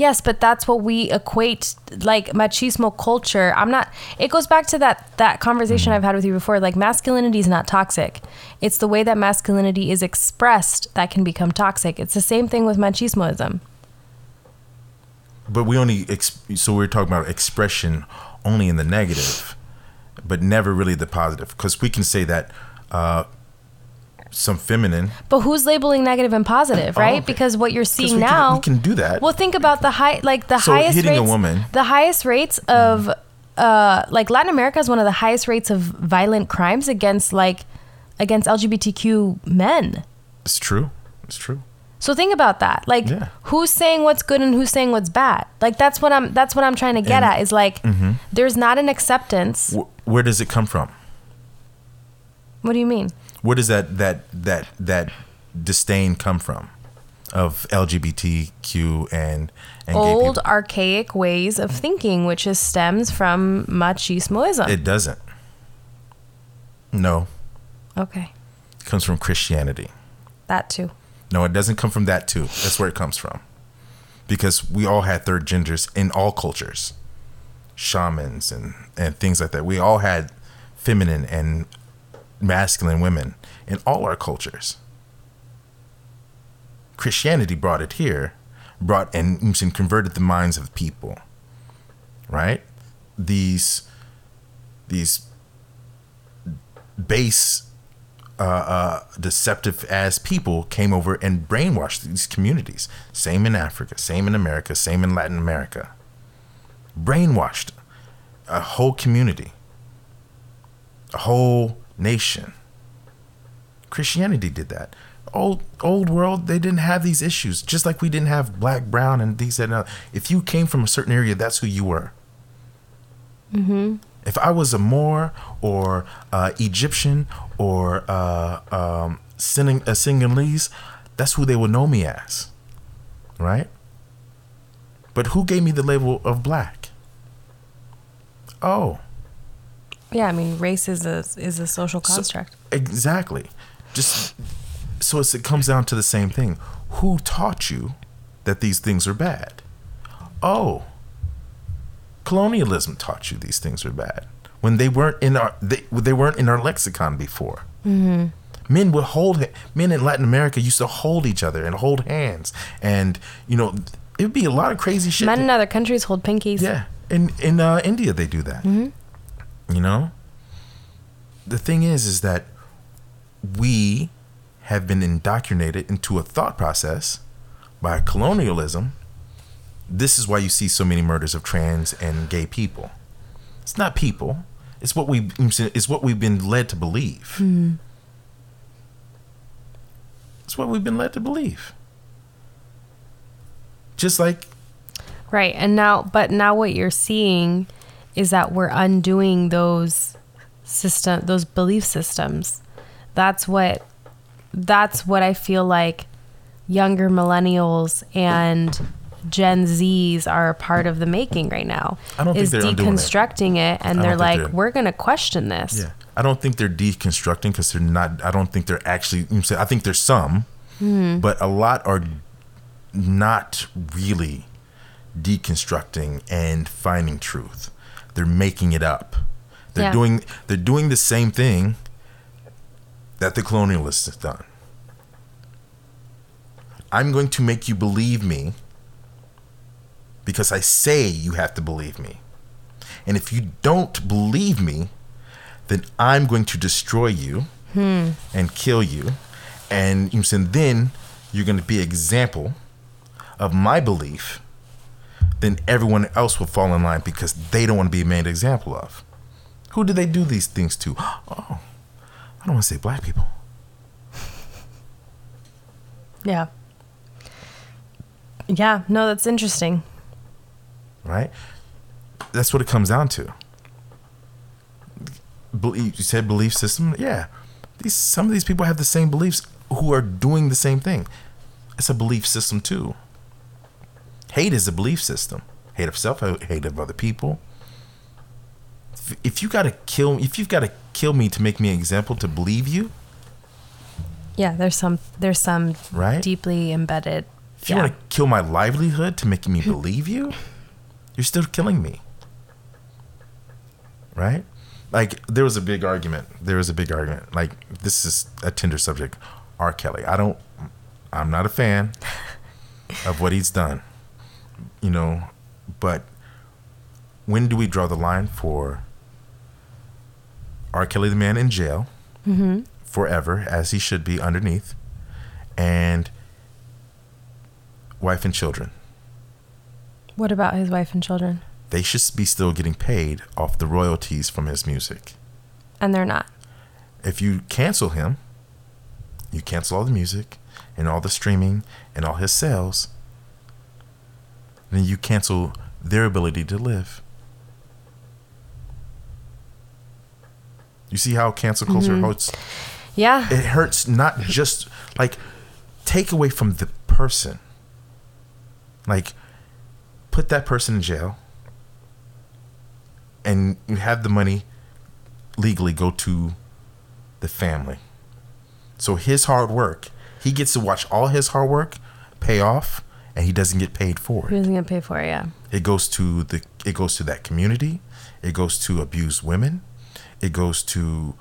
Yes, but that's what we equate like machismo culture. I'm not it goes back to that that conversation I've had with you before like masculinity is not toxic. It's the way that masculinity is expressed that can become toxic. It's the same thing with machismoism. But we only ex- so we're talking about expression only in the negative, but never really the positive because we can say that uh, some feminine But who's labeling negative and positive, right? of it. Because what you're seeing we can- now we can do that. Well, think about the high like the So highest hitting a woman- the highest rates of uh like Latin America is one of the highest rates of violent crimes against like against LGBTQ men. It's true. It's true. So think about that. Like Yeah. who's saying what's good and who's saying what's bad? Like that's what I'm that's what I'm trying to get And- at is like Mm-hmm. there's not an acceptance. Wh- where does it come from? What do you mean? Where does that that that that disdain come from of LGBTQ and and Old archaic ways of thinking which is stems from machismoism. It doesn't. No, okay. it comes from Christianity. That too. No, it doesn't come from that too. That's where it comes from. Because we all had third genders in all cultures. Shamans and and things like that. We all had feminine and masculine women in all our cultures. Christianity brought it here, brought and and converted the minds of people. Right? These these base uh, uh, deceptive as people came over and brainwashed these communities. Same in Africa, same in America, same in Latin America. Brainwashed a whole community, a whole nation. Christianity did that. Old old world, they didn't have these issues. Just like we didn't have black, brown, and these and that. If you came from a certain area, that's who you were. If I was a Moor or uh, Egyptian or uh, um, uh, Senegalese, that's who they would know me as, right? But who gave me the label of black? Oh, Yeah, I mean, race is a is a social construct. exactly. Just so it's, it comes down to the same thing. Who taught you that these things are bad? Oh, colonialism taught you these things are bad when they weren't in our they, they weren't in our lexicon before. Men would hold men in Latin America used to hold each other and hold hands, and you know it would be a lot of crazy shit. Men in other countries hold pinkies. Yeah, in in uh, India they do that. You know, the thing is, is that we have been indoctrinated into a thought process by colonialism. This is why you see so many murders of trans and gay people. It's not people. It's what we. It's what we've been led to believe. Hmm. It's what we've been led to believe. Just like Right. And now, but now what you're seeing is that we're undoing those system, those belief systems. That's what, that's what I feel like younger millennials and Gen Zs are a part of the making right now. I don't think is they're undoing it. deconstructing it, and they're like, they're- we're going to question this. Yeah, I don't think they're deconstructing because they're not. I don't think they're actually. You know, I think there's some, hmm. but a lot are not really deconstructing and finding truth. They're making it up. They're Yeah. doing. They're doing the same thing that the colonialists have done. I'm going to make you believe me because I say you have to believe me. And if you don't believe me, then I'm going to destroy you hmm. and kill you. And you said then you're going to be example of my belief. Then everyone else will fall in line because they don't want to be made an example of. Who do they do these things to? Oh, I don't want to say black people. Yeah. Yeah. No, that's interesting. right? That's what it comes down to. You said belief system, yeah. These some of these people have the same beliefs who are doing the same thing. It's a belief system too. Hate is a belief system. Hate of self, hate of other people. If, you gotta kill, if you've gotta kill me to make me an example to believe you, Yeah. There's some, there's some Right? deeply embedded. If you yeah. want to kill my livelihood to make me believe you, you're still killing me. Right? Like there was a big argument. There was a big argument. Like this is a tender subject. R. Kelly. I don't. I'm not a fan of what he's done. You know, but when do we draw the line for R. Kelly, the man in jail, mm-hmm. forever, as he should be underneath, and wife and children. What about his wife and children? They should be still getting paid off the royalties from his music. And they're not. If you cancel him, you cancel all the music and all the streaming and all his sales, then you cancel their ability to live. You see how cancel culture mm-hmm. hurts? Yeah. It hurts not just like take away from the person. Like put that person in jail and you have the money legally go to the family. So his hard work, he gets to watch all his hard work pay off and he doesn't get paid for Who doesn't get paid for it? Yeah. It goes to the it goes to that community. It goes to abused women. It goes to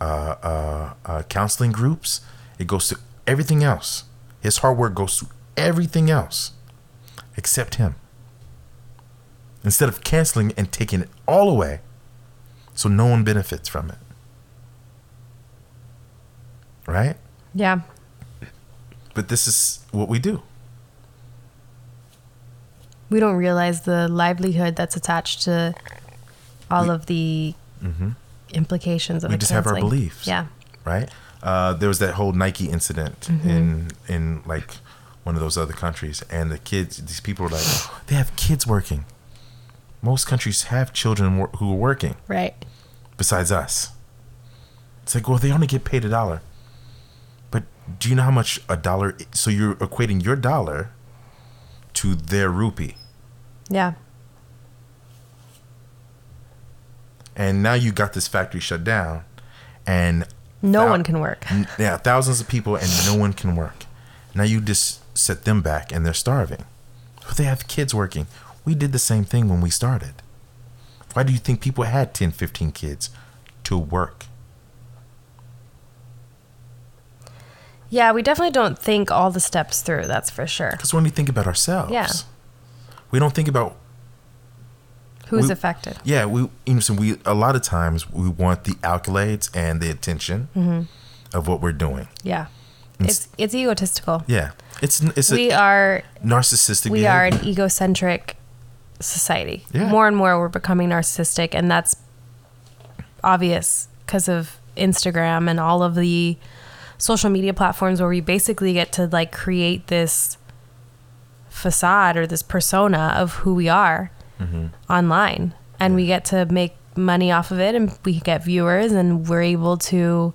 uh, uh, uh, counseling groups. It goes to everything else. His hard work goes to everything else except him. Instead of canceling and taking it all away, so no one benefits from it. Right? Yeah. But this is what we do. We don't realize the livelihood that's attached to all of the implications of Mm-hmm. we just have our beliefs. Yeah. right? Uh, there was that whole Nike incident in in like one of those other countries, and the kids, these people were like, they have kids working. Most countries have children wor- who are working, Right. besides us. It's like, well, they only get paid a dollar. But do you know how much a dollar? So you're equating your dollar to their rupee, Yeah. and now you got this factory shut down, and No thou- one can work. Yeah, thousands of people and no one can work. Now you just set them back and they're starving. But they have kids working. We did the same thing when we started. Why do you think people had 10, 15 kids to work? Yeah, we definitely don't think all the steps through. That's for sure. Because when we think about ourselves, Yeah. we don't think about Who's We- affected? yeah we you know so we a lot of times we want the accolades and the attention Mm-hmm. of what we're doing. Yeah. It's- It's egotistical. Yeah, it's it's We are narcissistic. we are an egocentric society. Yeah. More and more we're becoming narcissistic and that's obvious because of Instagram and all of the social media platforms where we basically get to like create this facade or this persona of who we are online. And we get to make money off of it and we get viewers and we're able to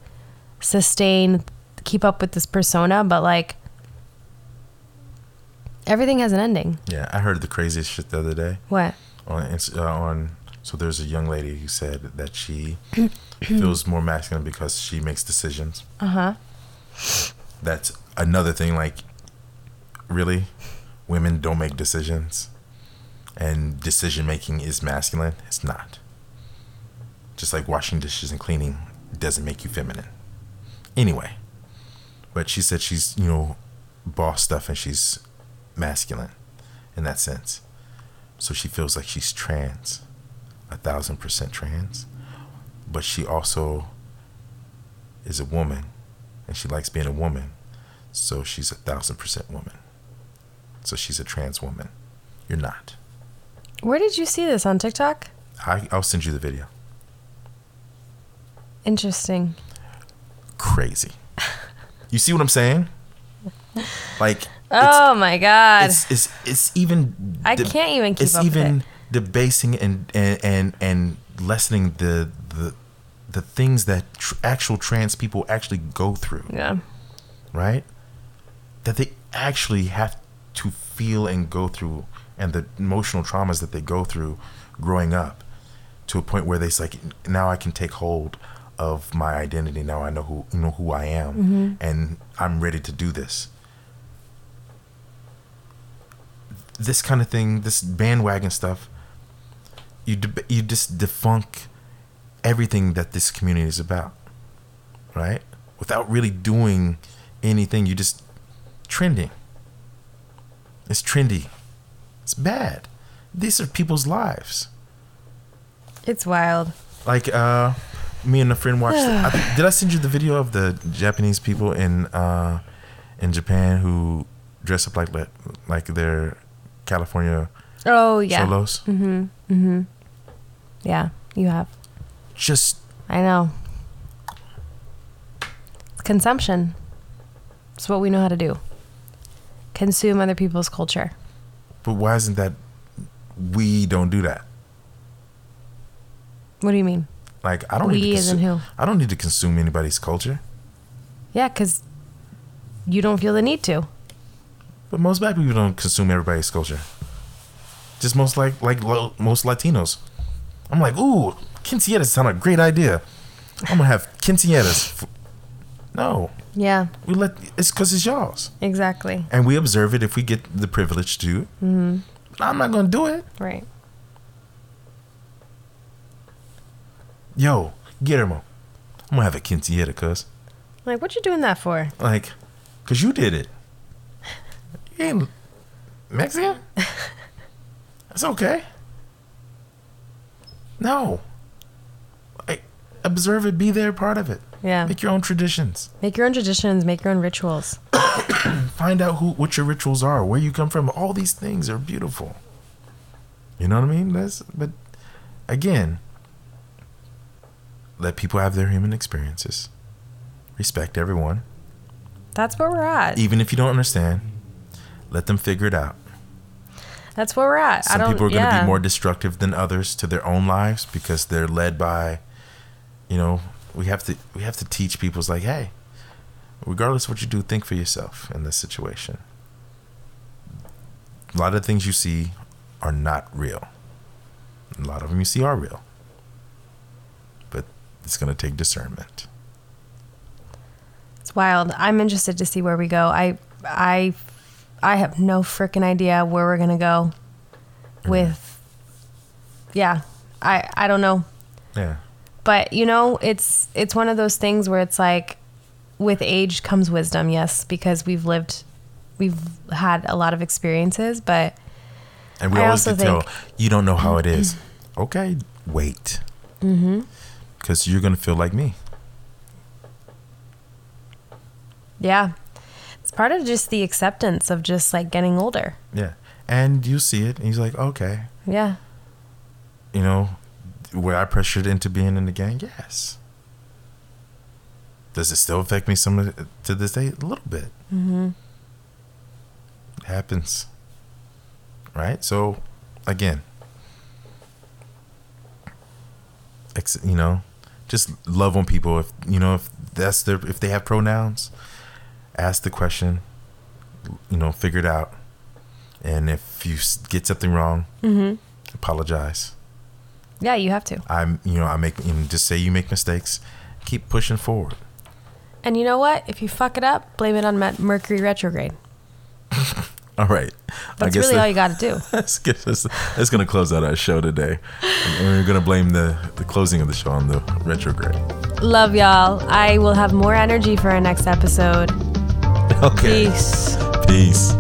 sustain keep up with this persona but like everything has an ending. Yeah, I heard the craziest shit the other day. what? On uh, on so there's a young lady who said that she feels more masculine because she makes decisions. uh-huh That's another thing. Like, really, women don't make decisions, and decision making is masculine. It's not. Just like washing dishes and cleaning doesn't make you feminine. Anyway, but she said she's you know boss stuff and she's masculine in that sense. So she feels like she's trans, a thousand percent trans, but she also is a woman and she likes being a woman. So she's a thousand percent woman. So she's a trans woman. You're not. where did you see this on tiktok I, I'll send you the video. interesting Crazy. You see what I'm saying? Like, oh my god it's it's it's even. I can't even keep it's up with even debasing and and and and lessening the the the things that tr- actual trans people actually go through. yeah right? That they actually have to feel and go through, and the emotional traumas that they go through growing up, to a point where they like, now I can take hold of my identity. Now I know who you know who I am, mm-hmm. and I'm ready to do this. This kind of thing, this bandwagon stuff, you deb you just defunk everything that this community is about, right? Without really doing anything, you're just trending. It's trendy. It's bad. These are people's lives. it's wild Like uh me and a friend watched I, did I send you the video of the Japanese people in uh in Japan who dress up like like, they're California oh yeah cholos? Mhm. Mhm. yeah you have Just i know consumption it's what we know how to do consume other people's culture but why isn't that we don't do that? what do you mean Like I don't We need to consume, who? I don't need to consume anybody's culture. yeah because you don't feel the need to But most black people don't consume everybody's culture. Just most like like lo- most Latinos. I'm like, ooh, quinceañeras sound a great idea. I'm gonna have quinceañeras. No, yeah we let it's because it's y'all's, exactly and we observe it if we get the privilege to. Mm-hmm. I'm not gonna do it. right Yo, Guillermo, I'm gonna have a quinceañera, cuz. Like, what you doing that for? Like, cause you did it. You ain't Mexican. That's okay. No. Observe it. Be there, part of it. Yeah. Make your own traditions. Make your own traditions, make your own rituals. Find out who what your rituals are, where you come from. All these things are beautiful. You know what I mean? That's but again, let people have their human experiences. Respect everyone. That's where we're at. Even if you don't understand, let them figure it out. That's where we're at. Some people are going to yeah. be more destructive than others to their own lives because they're led by, you know, we have to we have to teach people it's like, hey, regardless of what you do, think for yourself in this situation. A lot of things you see are not real. A lot of them you see are real. But it's going to take discernment. It's wild. I'm interested to see where we go. I, I, I have no freaking idea where we're gonna go. With, yeah, I I don't know. Yeah. But you know, it's it's one of those things where it's like, with age comes wisdom. Yes, because we've lived, we've had a lot of experiences. But And we I always also tell think- you don't know how it is. Okay, wait. Mm-hmm. Because you're going to feel like me. yeah, it's part of just the acceptance of just like getting older. Yeah. And you see it, and he's like, okay, Yeah, you know, where I pressured into being in the gang, yes. Does it still affect me some to this day? A little bit. mm-hmm. It happens. Right? So, again, ex- you know, just love on people. If you know, if that's their, if they have pronouns, ask the question. You know, figure it out. And if you get something wrong, Mm-hmm. apologize. Yeah, you have to. I'm, you know, I make, you know, just say you make mistakes. Keep pushing forward. And you know what? If you fuck it up, blame it on Mercury retrograde. All right. That's really that- all you got to do. That's, that's, that's going to close out our show today. And we're going to blame the, the closing of the show on the retrograde. Love y'all. I will have more energy for our next episode. Okay. Peace. Peace.